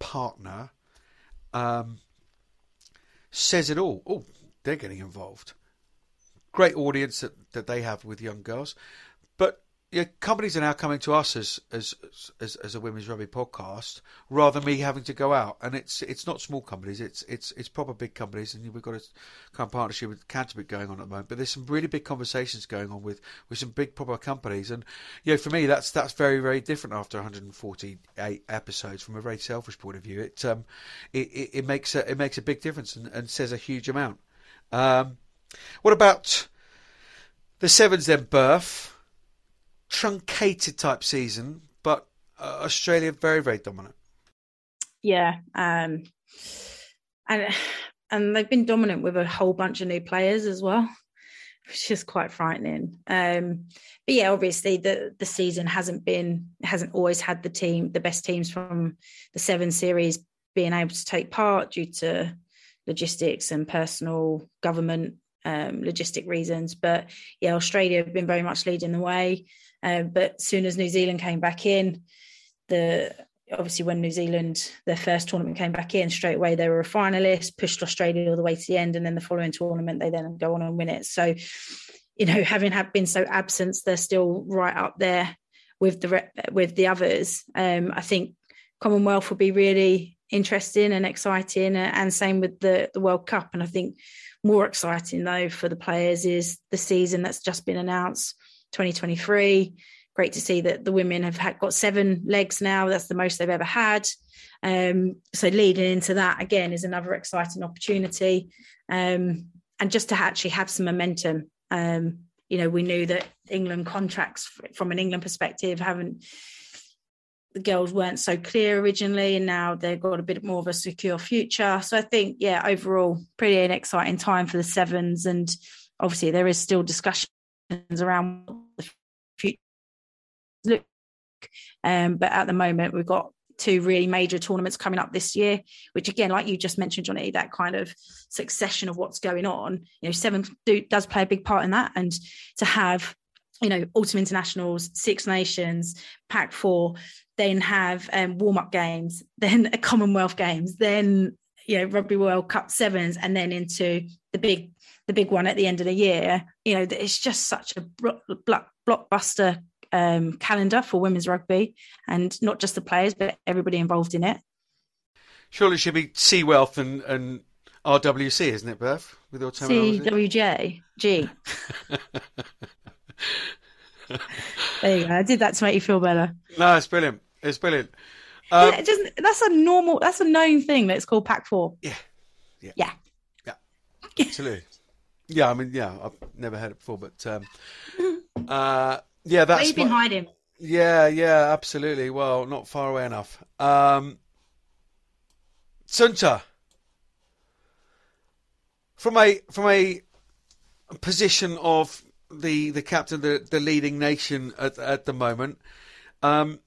partner um, says it all. Oh, they're getting involved. Great audience that, that they have with young girls. But yeah, companies are now coming to us as, as as as a women's rugby podcast rather than me having to go out. And it's it's not small companies; it's it's it's proper big companies. And we've got a kind of partnership with Canterbury going on at the moment. But there's some really big conversations going on with with some big proper companies. And you know, for me, that's that's very very different after 148 episodes. From a very selfish point of view, it um it, it, it makes a it makes a big difference and, and says a huge amount. Um, what about the sevens then, Burf? Truncated type season, but uh, Australia very very dominant. Yeah, um, and and they've been dominant with a whole bunch of new players as well, which is quite frightening. Um, but yeah, obviously the the season hasn't been hasn't always had the team the best teams from the seven series being able to take part due to logistics and personal government um, logistic reasons. But yeah, Australia have been very much leading the way. Uh, but soon as New Zealand came back in, the obviously when New Zealand their first tournament came back in straight away they were a finalist, pushed Australia all the way to the end, and then the following tournament they then go on and win it. So, you know, having had been so absent, they're still right up there with the with the others. Um, I think Commonwealth will be really interesting and exciting, and same with the the World Cup. And I think more exciting though for the players is the season that's just been announced 2023. Great to see that the women have had, got seven legs now. That's the most they've ever had. Um, so leading into that again is another exciting opportunity, um, and just to actually have some momentum. Um, you know, we knew that England contracts from an England perspective haven't the girls weren't so clear originally and now they've got a bit more of a secure future so i think yeah overall pretty an exciting time for the sevens and obviously there is still discussions around look. Um, but at the moment, we've got two really major tournaments coming up this year, which again, like you just mentioned, Johnny, that kind of succession of what's going on. You know, seven do, does play a big part in that, and to have you know autumn internationals, Six Nations, Pac Four, then have um, warm up games, <laughs> then a Commonwealth Games, then you know Rugby World Cup sevens, and then into the big the big one at the end of the year. You know, it's just such a blockbuster um, calendar for women's rugby, and not just the players, but everybody involved in it. Surely it should be Sea Wealth and, and RWC, isn't it, Beth? With your terminology? CWJ. G. <laughs> there you go. I did that to make you feel better. No, it's brilliant. It's brilliant. Um, yeah, it doesn't, that's a normal, that's a known thing that it's called Pac Four. Yeah. Yeah. Yeah. Yeah. Absolutely. Yeah, I mean, yeah, I've never heard it before, but um, <laughs> uh, yeah, Where that's you been what- hiding? Yeah, yeah, absolutely. Well, not far away enough. Um, Sunta, from a from a position of the the captain, of the the leading nation at at the moment, um,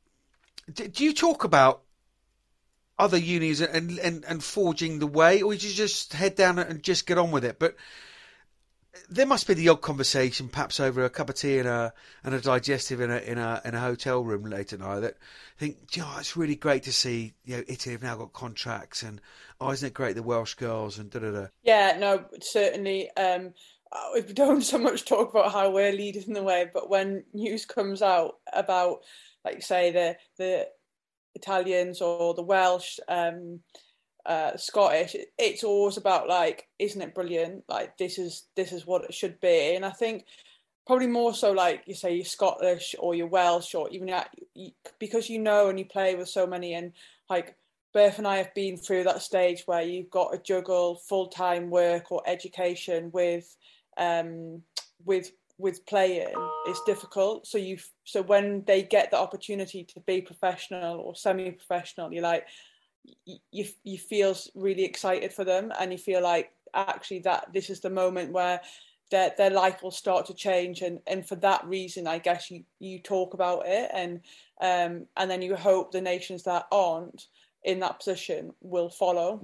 do, do you talk about other unis and, and and forging the way, or do you just head down and just get on with it? But there must be the odd conversation, perhaps over a cup of tea and a and a digestive in a in a in a hotel room late at night. That think, "Do you know, it's really great to see. You know, Italy have now got contracts, and oh, isn't it great the Welsh girls and da da da. Yeah, no, certainly. Um, uh, we don't <laughs> so much talk about how we're leading the way, but when news comes out about, like, say the the Italians or the Welsh, um, uh, Scottish, it's always about like, isn't it brilliant? Like, this is this is what it should be, and I think probably more so like you say you're Scottish or you're Welsh or even that because you know and you play with so many and like Beth and I have been through that stage where you've got to juggle full time work or education with um, with with playing. It's difficult. So you so when they get the opportunity to be professional or semi professional, you're like you you feel really excited for them and you feel like actually that this is the moment where their their life will start to change and and for that reason I guess you you talk about it and um and then you hope the nations that aren't in that position will follow.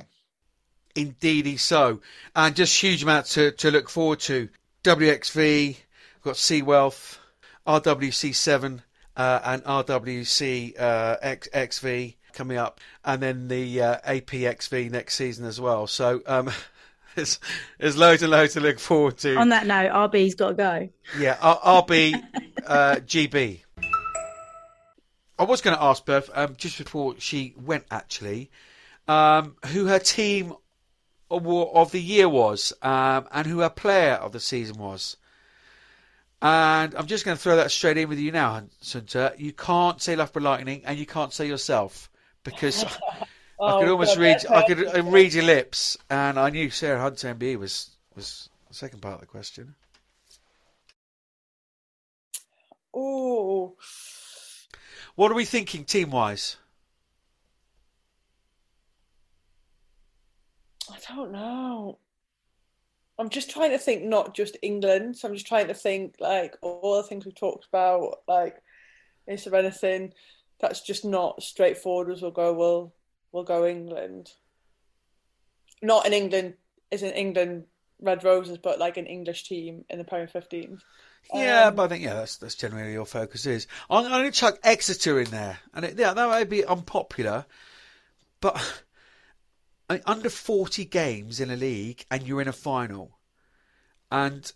Indeedy so. And just huge amount to, to look forward to. WXV, we've got Sea Wealth, RWC7, uh, and RWC uh, X, XV coming up, and then the uh, APXV next season as well. So um, <laughs> there's, there's loads and loads to look forward to. On that note, RB's got to go. Yeah, R- RB uh, GB. I was going to ask Beth um, just before she went actually, um, who her team of the year was, um, and who her player of the season was. And I'm just going to throw that straight in with you now, Sunta. You can't say Loughborough Lightning, and you can't say yourself because <laughs> I Oh, could almost God, read. I could uh, read your lips, and I knew Sarah Hunter MBE was was the second part of the question. Oh, What are we thinking team wise? I don't know. I'm just trying to think, not just England. So I'm just trying to think, like all the things we've talked about. Like, is there anything that's just not straightforward? As we'll go, we'll we'll go England. Not in England, isn't England Red Roses, but like an English team in the Premier 15. Yeah, Um, but I think yeah, that's that's generally your focus is. I'm, I'm going to chuck Exeter in there, and it, yeah, that might be unpopular, but <laughs> I mean, under 40 games in a league, and you're in a final, and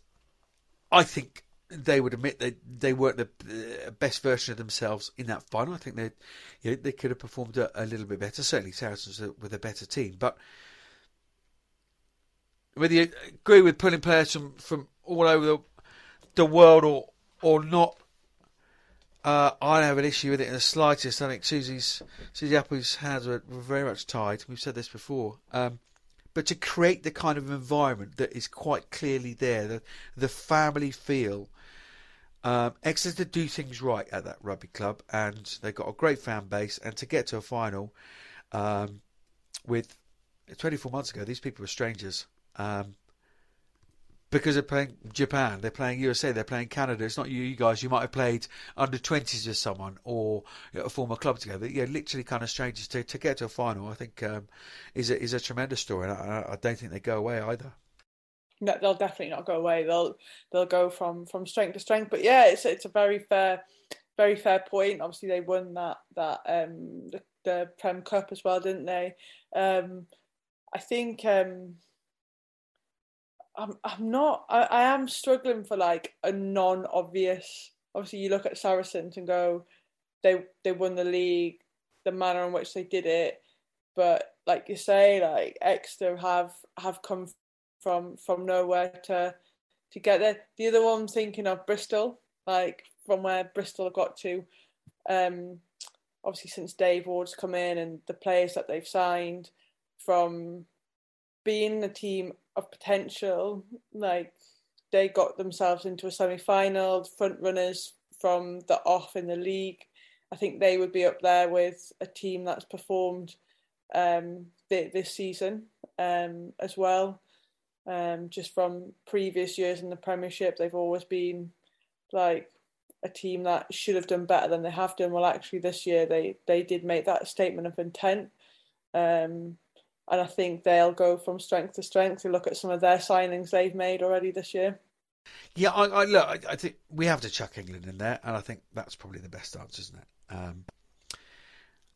I think they would admit that they weren't the best version of themselves in that final. I think they, you know, they could have performed a, a little bit better. Certainly, Saracens with a better team, but whether you agree with pulling players from, from all over the the world or or not, uh, I don't have an issue with it in the slightest. I think Susie's Susie Appleby's hands were, were very much tied. We've said this before. Um, but to create the kind of environment that is quite clearly there, the the family feel. Um, Exeter do things right at that rugby club, and they've got a great fan base. And to get to a final, um, with 24 months ago, these people were strangers. Um, because they're playing Japan, they're playing USA, they're playing Canada. It's not you, you guys. You might have played under twenties with someone or you know, a former club together. Yeah, literally kind of strangers to, to get to a final. I think um, is a is a tremendous story. And I, I don't think they go away either. No, they'll definitely not go away. They'll they'll go from from strength to strength. But yeah, it's it's a very fair, very fair point. Obviously, they won that that um the, the Prem Cup as well, didn't they? Um, I think um, I'm I'm not. I, I am struggling for like a non-obvious. Obviously, you look at Saracens and go, they they won the league, the manner in which they did it. but like you say, like Exeter have have come from from nowhere to to get there. The other one, I'm thinking of Bristol, like from where Bristol have got to. Um, obviously, since Dave Ward's come in and the players that they've signed, from being a team of potential, like they got themselves into a semi final, front runners from the off in the league. I think they would be up there with a team that's performed um, this season um, as well. Um, just from previous years in the Premiership, they've always been like a team that should have done better than they have done. Well, actually, this year they they did make that statement of intent, um, and I think they'll go from strength to strength. You look at some of their signings they've made already this year. Yeah, I, I look. I, I, think we have to chuck England in there, and I think that's probably the best answer, isn't it? Um,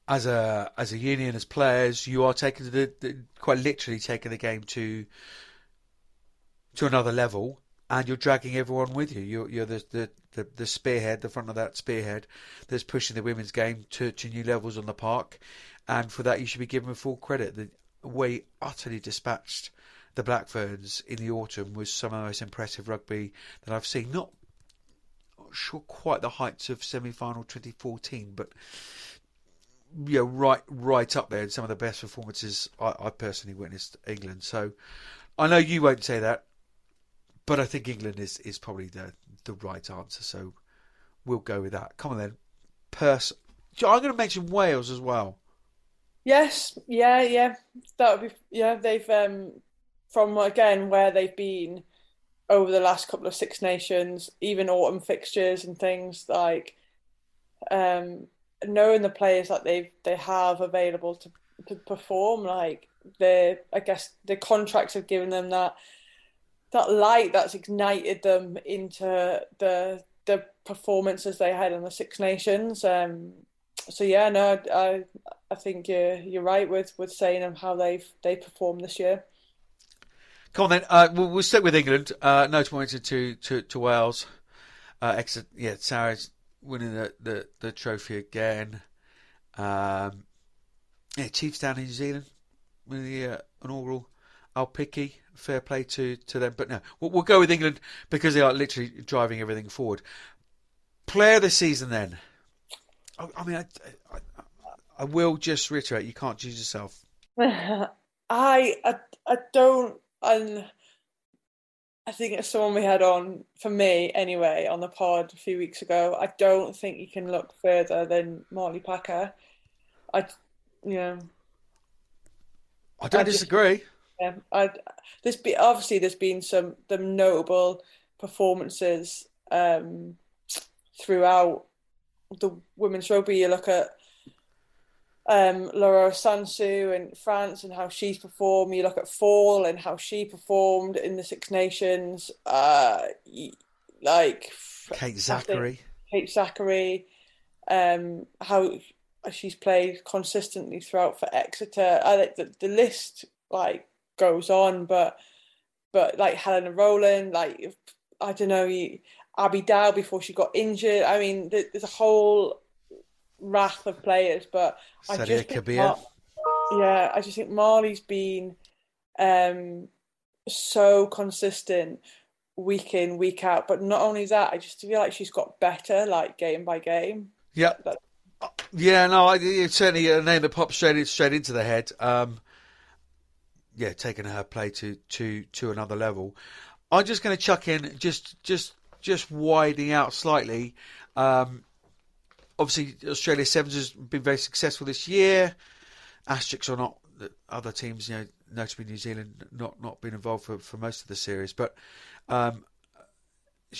as a as a union, as players, you are taking the, the quite literally taking the game to to another level, and you're dragging everyone with you. You're you're the the, the, the spearhead, the front of that spearhead that's pushing the women's game to, to new levels on the park, and for that you should be given full credit. The way utterly dispatched the Blackferns in the autumn was some of the most impressive rugby that I've seen. Not, not sure quite the heights of semi-final 2014, but you know, right right up there in some of the best performances I, I personally witnessed England. So I know you won't say that, but I think England is, is probably the the right answer. So we'll go with that. Come on then, Purse. I'm going to mention Wales as well. Yes, yeah, yeah. That would be yeah. They've um, from again where they've been over the last couple of Six Nations, even autumn fixtures and things like um, knowing the players that they they have available to to perform, like the I guess the contracts have given them that that light that's ignited them into the the performances they had in the Six Nations. Um, so yeah, no, I I think you're you're right with with saying how they've they performed this year. Come on then, uh, we'll, we'll stick with England. Uh, no pointed to, to to Wales. Uh, Exeter, yeah, Sarah's winning the, the, the trophy again. Um, yeah, Chiefs down in New Zealand with the uh, inaugural Aupiki. Fair play to, to them. But no, we'll, we'll, go with England because they are literally driving everything forward. Player of the season then. I, I mean, I, I, I, will just reiterate you can't choose yourself. <laughs> I, I, I don't. And I think it's someone we had on for me anyway on the pod a few weeks ago. I don't think you can look further than Marley Packer. I, you know, I don't I disagree. Just, yeah, I this be obviously there's been some the notable performances um, throughout the women's rugby. You look at um, Laura Sansus in France and how she's performed. You look at Fall and how she performed in the Six Nations. Uh, like Kate Zackary, Kate Zackary, Um, how she's played consistently throughout for Exeter. I think the, the list like goes on, but but like Helena Rowland, like I don't know, Abby Dow before she got injured. I mean, there's a whole wrath of players, but I just think Mar- yeah, I just think Marley's been um, so consistent week in week out. But not only that, I just feel like she's got better, like game by game. Yeah. That- yeah, no, it's certainly a name that pops straight straight into the head. Um, yeah, taking her play to to to another level. I'm just going to chuck in just just just widening out slightly. Um, obviously Australia Sevens has been very successful this year. Asterisks or not, other teams, you know, notably New Zealand, not not been involved for, for most of the series. But um,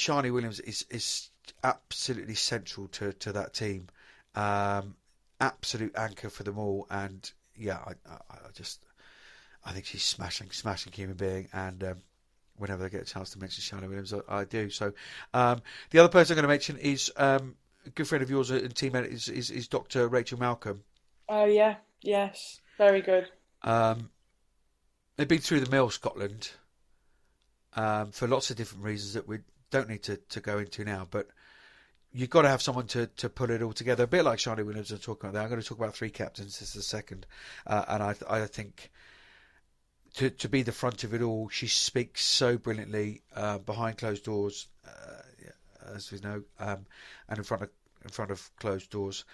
Williams is is absolutely central to, to that team. Um, absolute anchor for them all, and yeah, I, I, I, just I think she's smashing, smashing human being, and um, whenever I get a chance to mention Sharni Williams, I, I do. So um, the other person I'm going to mention is um, a good friend of yours and teammate is, is, is Dr. Rachel Malcolm. Oh yeah, yes, very good. Um, they've been through the mill, Scotland, um, for lots of different reasons that we don't need to, to go into now. But you've got to have someone to, to put it all together. A bit like Sharni Williams are talking about there. I'm going to talk about three captains. This is the second, uh, and I I think to to be the front of it all, she speaks so brilliantly uh, behind closed doors, uh, as we know, um, and in front of in front of closed doors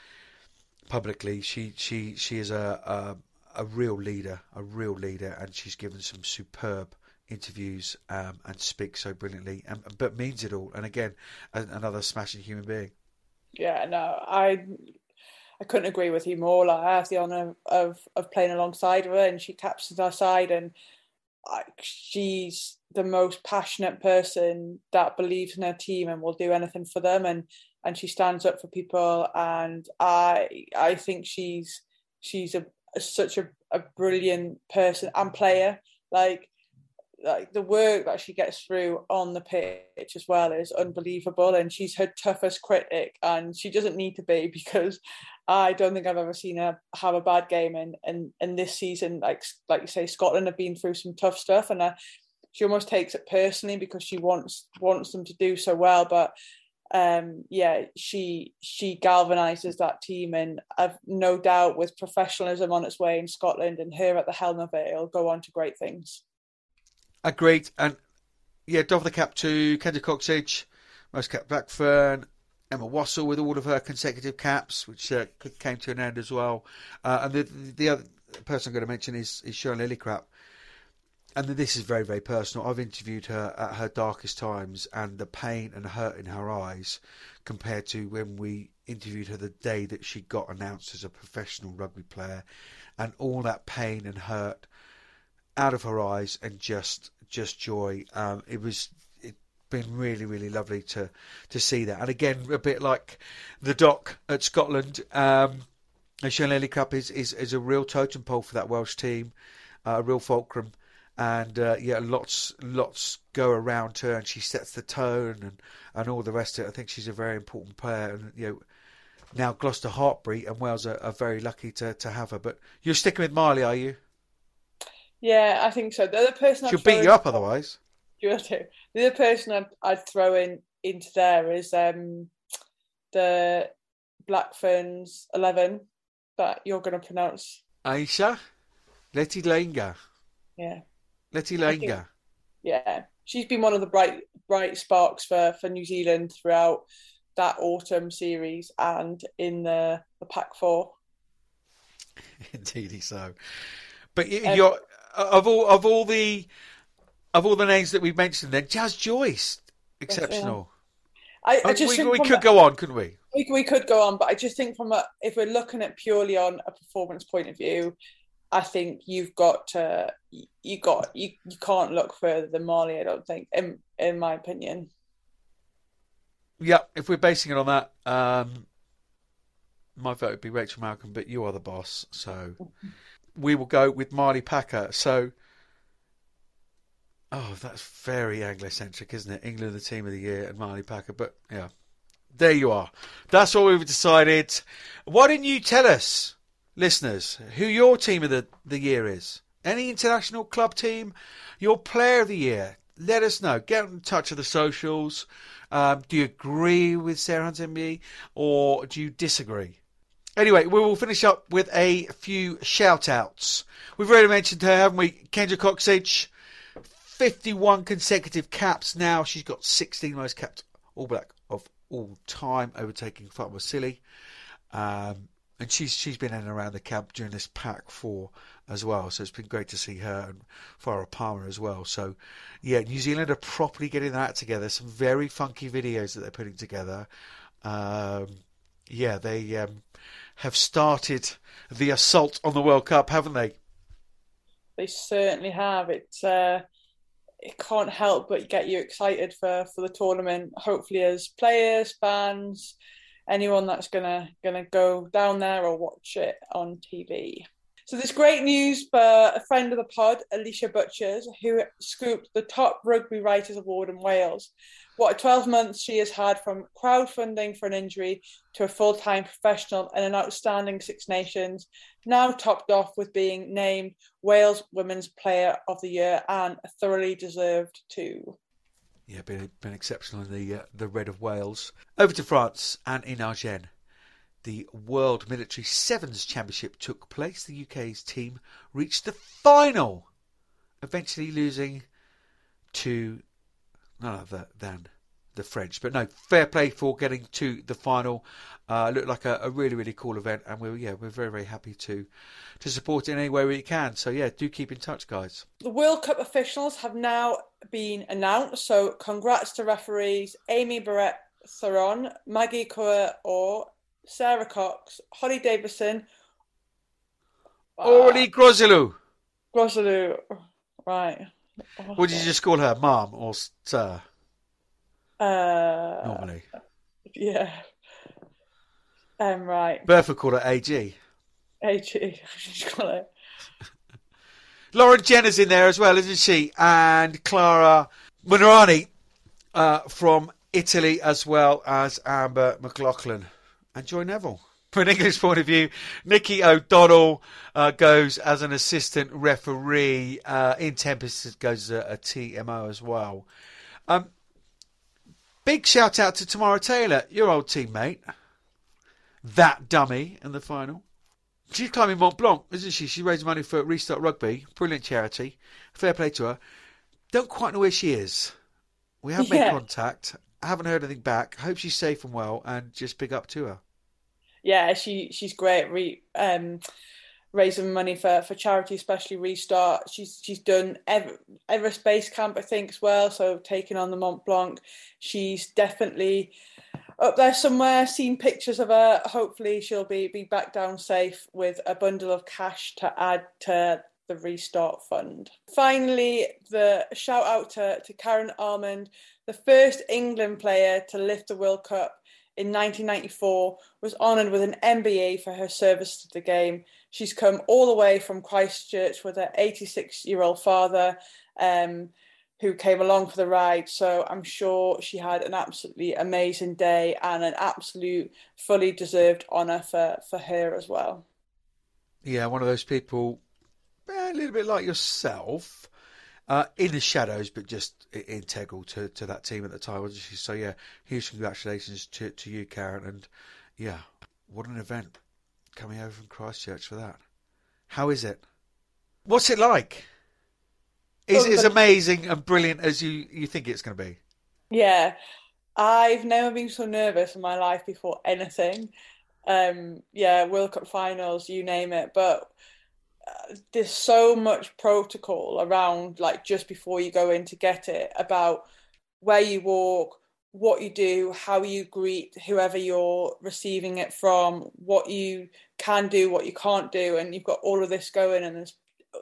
publicly. She she she is a, a a real leader, a real leader, and she's given some superb interviews um, and speaks so brilliantly, and, but means it all. And again, another smashing human being. Yeah, no, I I couldn't agree with you more. Like I have the honour of of playing alongside her, and she captains our side, and she's the most passionate person that believes in her team and will do anything for them, and and she stands up for people. And I I think she's she's a, a such a, a brilliant person and player. Like like the work that she gets through on the pitch as well is unbelievable and she's her toughest critic and she doesn't need to be <laughs> because I don't think I've ever seen her have a bad game and and in this season like like you say Scotland have been through some tough stuff and uh, she almost takes it personally because she wants wants them to do so well but um yeah she she galvanizes that team and I've no doubt with professionalism on its way in Scotland and her at the helm of it it'll go on to great things Agreed. And yeah, doff the cap to Kendra Cocksedge, most cap Blackfern, Emma Wassell with all of her consecutive caps, which uh, came to an end as well. Uh, and the the other person I'm going to mention is, is Siwan Lillicrap. And this is very, very personal. I've interviewed her at her darkest times and the pain and hurt in her eyes compared to when we interviewed her the day that she got announced as a professional rugby player and all that pain and hurt out of her eyes and just just joy. Um, it was been really really lovely to to see that. And again, a bit like the doc at Scotland. Um, Lillicrap is, is is a real totem pole for that Welsh team, uh, a real fulcrum, and uh, yeah, lots lots go around her, and she sets the tone and and all the rest of it. I think she's a very important player, and you know. Now Gloucester Hartpury and Wales are, are very lucky to, to have her. But you're sticking with Marley, are you? Yeah, I think so. The other person she'll beat you up otherwise. You will do. The other person I'd, I'd throw in into there is um, the Black Ferns eleven that you're going to pronounce. Ayesha Leti-I'iga. Yeah. Leti-I'iga. Yeah, she's been one of the bright bright sparks for for New Zealand throughout that autumn series and in the the Pac Four. <laughs> Indeedy so. But you're of all of all the of all the names that we've mentioned, then Jazz Joyce, exceptional. I, I just we, we could a, go on, couldn't we? we? We could go on, but I just think from a if we're looking at purely on a performance point of view, I think you've got to you got you you can't look further than Marley. I don't think, in in my opinion. Yeah, if we're basing it on that, um, my vote would be Rachel Malcolm, but you are the boss, so <laughs> we will go with Marley Packer. So, oh, that's very Anglo-centric, isn't it? England, the team of the year, and Marley Packer. But yeah, there you are. That's what we've decided. Why didn't you tell us, listeners, who your team of the, the year is? Any international club team? Your player of the year? Let us know. Get in touch with the socials. Um, do you agree with Sarah Hunt or do you disagree? Anyway, we will finish up with a few shout outs. We've already mentioned her, haven't we? Kendra Cocksedge, 51 consecutive caps now. She's got 16 most capped All Black of all time, overtaking Fa'amausili. Um, and she's she's been in and around the camp during this Pac Four as well. So it's been great to see her and Farah Palmer as well. So yeah, New Zealand are properly getting that together. Some very funky videos that they're putting together. Um, yeah, they um, have started the assault on the World Cup, haven't they? They certainly have. It's uh, it can't help but get you excited for for the tournament. Hopefully, as players, fans, anyone that's gonna gonna go down there or watch it on TV. So there's great news for a friend of the pod, Alisha Butchers, who scooped the top rugby writers award in Wales what 12 months she has had from crowdfunding for an injury to a full time professional and an outstanding Six Nations, now topped off with being named Wales Women's Player of the Year and thoroughly deserved too. Yeah, been been exceptional in the uh, the red of Wales. Over to France and in Agen. The World Military Sevens Championship took place. The UK's team reached the final, eventually losing to none other than the French. But no, fair play for getting to the final. Uh, looked like a, a, really, really cool event, and we're yeah, we're very, very happy to to support it in any way we can. So yeah, do keep in touch, guys. The World Cup officials have now been announced. So congrats to referees Amy Barrett Theron, Maggie Coeur or Sara Cox, Hollie Davidson, Aurélie Groizeleau. Groizeleau, right. Oh, Would you just call her mom or sir? Uh, Normally. Yeah. Um, right. Bertha called her AG. AG, <laughs> call it. <laughs> Lauren Jenner's in there as well, isn't she? And Clara Munarini uh, from Italy, as well as Amber McLachlan and Joy Neville. From an English point of view, Nikki O'Donnell uh, goes as an assistant referee. Uh, Ian Tempest goes as a, a TMO as well. Um, big shout out to Tamara Taylor, your old teammate. That dummy in the final. She's climbing Mont Blanc, isn't she? She raised money for Restart Rugby. Brilliant charity. Fair play to her. Don't quite know where she is. We have yeah. made contact. I haven't heard anything back. Hope she's safe and well, and just big up to her. Yeah, she she's great. Re, um, raising money for, for charity, especially Restart. She's she's done Ever, Everest Base Camp, I think, as well. So taking on the Mont Blanc, she's definitely up there somewhere. Seen pictures of her. Hopefully, she'll be be back down safe with a bundle of cash to add to the Restart Fund. Finally, the shout out to, to Karen Almond, the first England player to lift the World Cup in 1994, was honoured with an MBE for her service to the game. She's come all the way from Christchurch with her 86 year old father. Um, who came along for the ride. So I'm sure she had an absolutely amazing day and an absolute fully deserved honour for, for her as well. Yeah, one of those people a little bit like yourself, uh, in the shadows, but just integral to, to that team at the time, wasn't she? So yeah, huge congratulations to to you, Karen, and yeah, what an event coming over from Christchurch for that. How is it? What's it like? Is it as amazing and brilliant as you, you think it's going to be? Yeah, I've never been so nervous in my life before anything. Um, yeah, World Cup finals, you name it. But there's so much protocol around like just before you go in to get it about where you walk what you do how you greet whoever you're receiving it from what you can do what you can't do and you've got all of this going and there's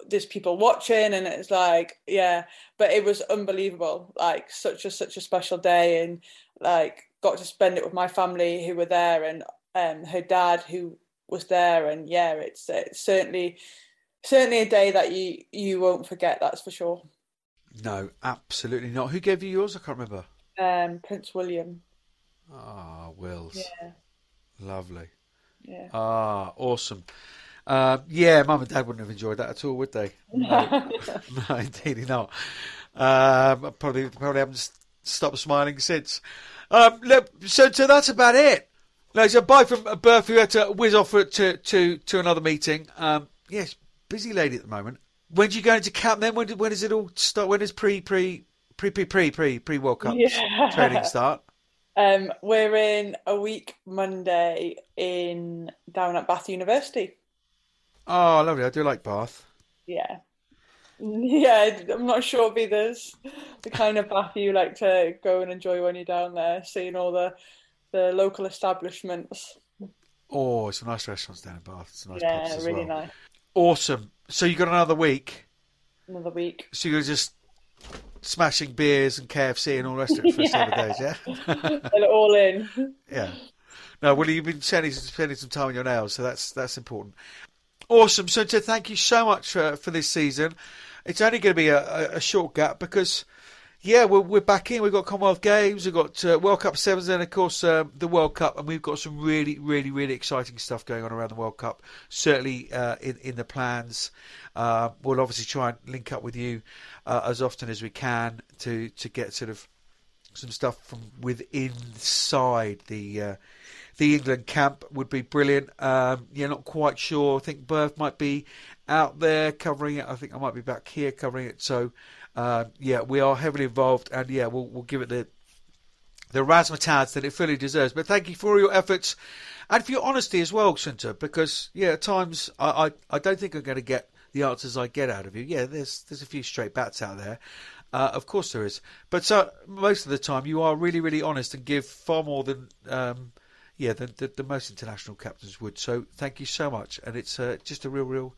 there's people watching and it's like yeah. But it was unbelievable like such a such a special day and like got to spend it with my family who were there and um her dad who was there and yeah it's, it's certainly certainly a day that you you won't forget. That's for sure. No, absolutely not. Who gave you yours? I can't remember. Um, Prince William. Ah, Wills. Yeah. Lovely. Yeah. Ah, awesome. Uh, yeah, mum and dad wouldn't have enjoyed that at all, would they? <laughs> No, <laughs> no indeed not. Um, probably probably haven't stopped smiling since. Um, look, so so that's about it. No, so bye from Burf, who had to whiz off to to to another meeting. Um, yes, busy lady at the moment. When do you go into camp then? When, when does it all start? When does pre pre pre pre pre pre pre World Cup yeah. training start? <laughs> Um, we're in a week Monday in down at Bath University. Oh, lovely! I do like Bath. Yeah, <laughs> yeah. I'm not sure it'll be this the kind of Bath you like to go and enjoy when you're down there, seeing all the the local establishments. Oh, it's some nice restaurants down in Bath. Some nice yeah, pubs really well. nice. Awesome. So you got another week. Another week. So you're just smashing beers and KFC and all the rest of it for <laughs> yeah. seven days, yeah. <laughs> all in. <laughs> Yeah. No, well, you've been spending, spending some time on your nails, so that's that's important. Awesome. So, thank you so much for, for this season. It's only going to be a, a short gap because yeah, we're, we're back in. We've got Commonwealth Games, we've got uh, World Cup Sevens, and of course um, the World Cup, and we've got some really, really, really exciting stuff going on around the World Cup. Certainly uh, in in the plans. Uh, we'll obviously try and link up with you uh, as often as we can to to get sort of some stuff from within inside the uh, the England camp would be brilliant. Um, yeah, not quite sure. I think Burf might be out there covering it. I think I might be back here covering it. So uh, yeah, we are heavily involved, and yeah, we'll we'll give it the the razzmatazz that it fully deserves. But thank you for all your efforts and for your honesty as well, Sunta, because yeah, at times I, I, I don't think I'm going to get the answers I get out of you. Yeah, there's there's a few straight bats out there. Uh, of course there is, but uh, most of the time you are really really honest and give far more than um, yeah the, the most international captains would. So thank you so much, and it's uh, just a real real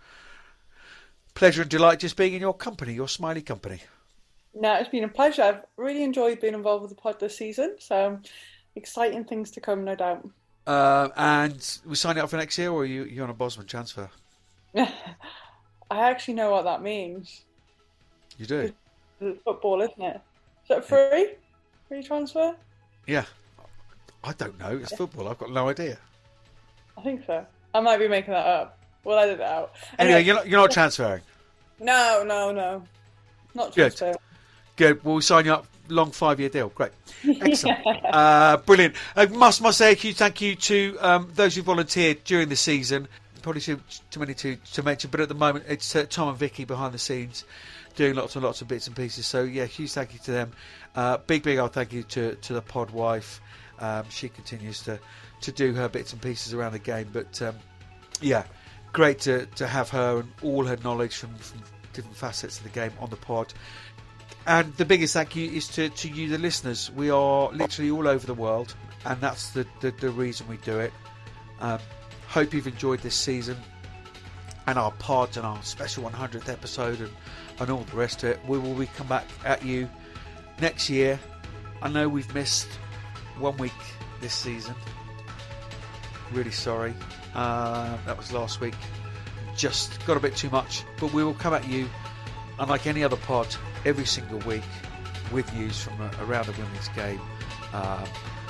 pleasure and delight just being in your company, your smiley company. No, it's been a pleasure. I've really enjoyed being involved with the pod this season. So exciting things to come, no doubt. Uh, and we signing up for next year, or are you you on a Bosman transfer? <laughs> I actually know what that means. You do. It's football, isn't it? Is that free? Free transfer? Yeah. I don't know. It's football. I've got no idea. I think so. I might be making that up. We'll edit it out. Anyway, you're not you're not transferring. No, no, no. Not Good. Good. Well, sign you up. Long five year deal. Great. Excellent. <laughs> uh, brilliant. I must must say a huge thank you to um, those who volunteered during the season. Probably too, too many to, to mention, but at the moment it's uh, Tom and Vicky behind the scenes doing lots and lots of bits and pieces. So yeah, huge thank you to them. Uh, big big old thank you to to the pod wife. Um, she continues to to do her bits and pieces around the game, but um, yeah, great to to have her and all her knowledge from, from different facets of the game on the pod. And the biggest thank you is to, to you, the listeners. We are literally all over the world, and that's the, the, the reason we do it. Um, hope you've enjoyed this season and our pod and our special 100th episode and, and all the rest of it. We will be come back at you next year. I know we've missed one week this season. Really sorry. Uh, that was last week. Just got a bit too much, but we will come at you unlike any other pod, every single week with news from uh, around the women's game, um,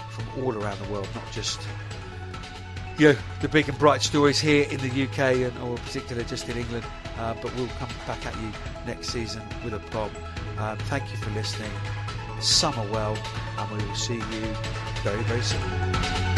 from all around the world, not just you know, the big and bright stories here in the UK and or particularly just in England. Uh, but we'll come back at you next season with a pod. Um, thank you for listening. Summer well, and we will see you very very soon.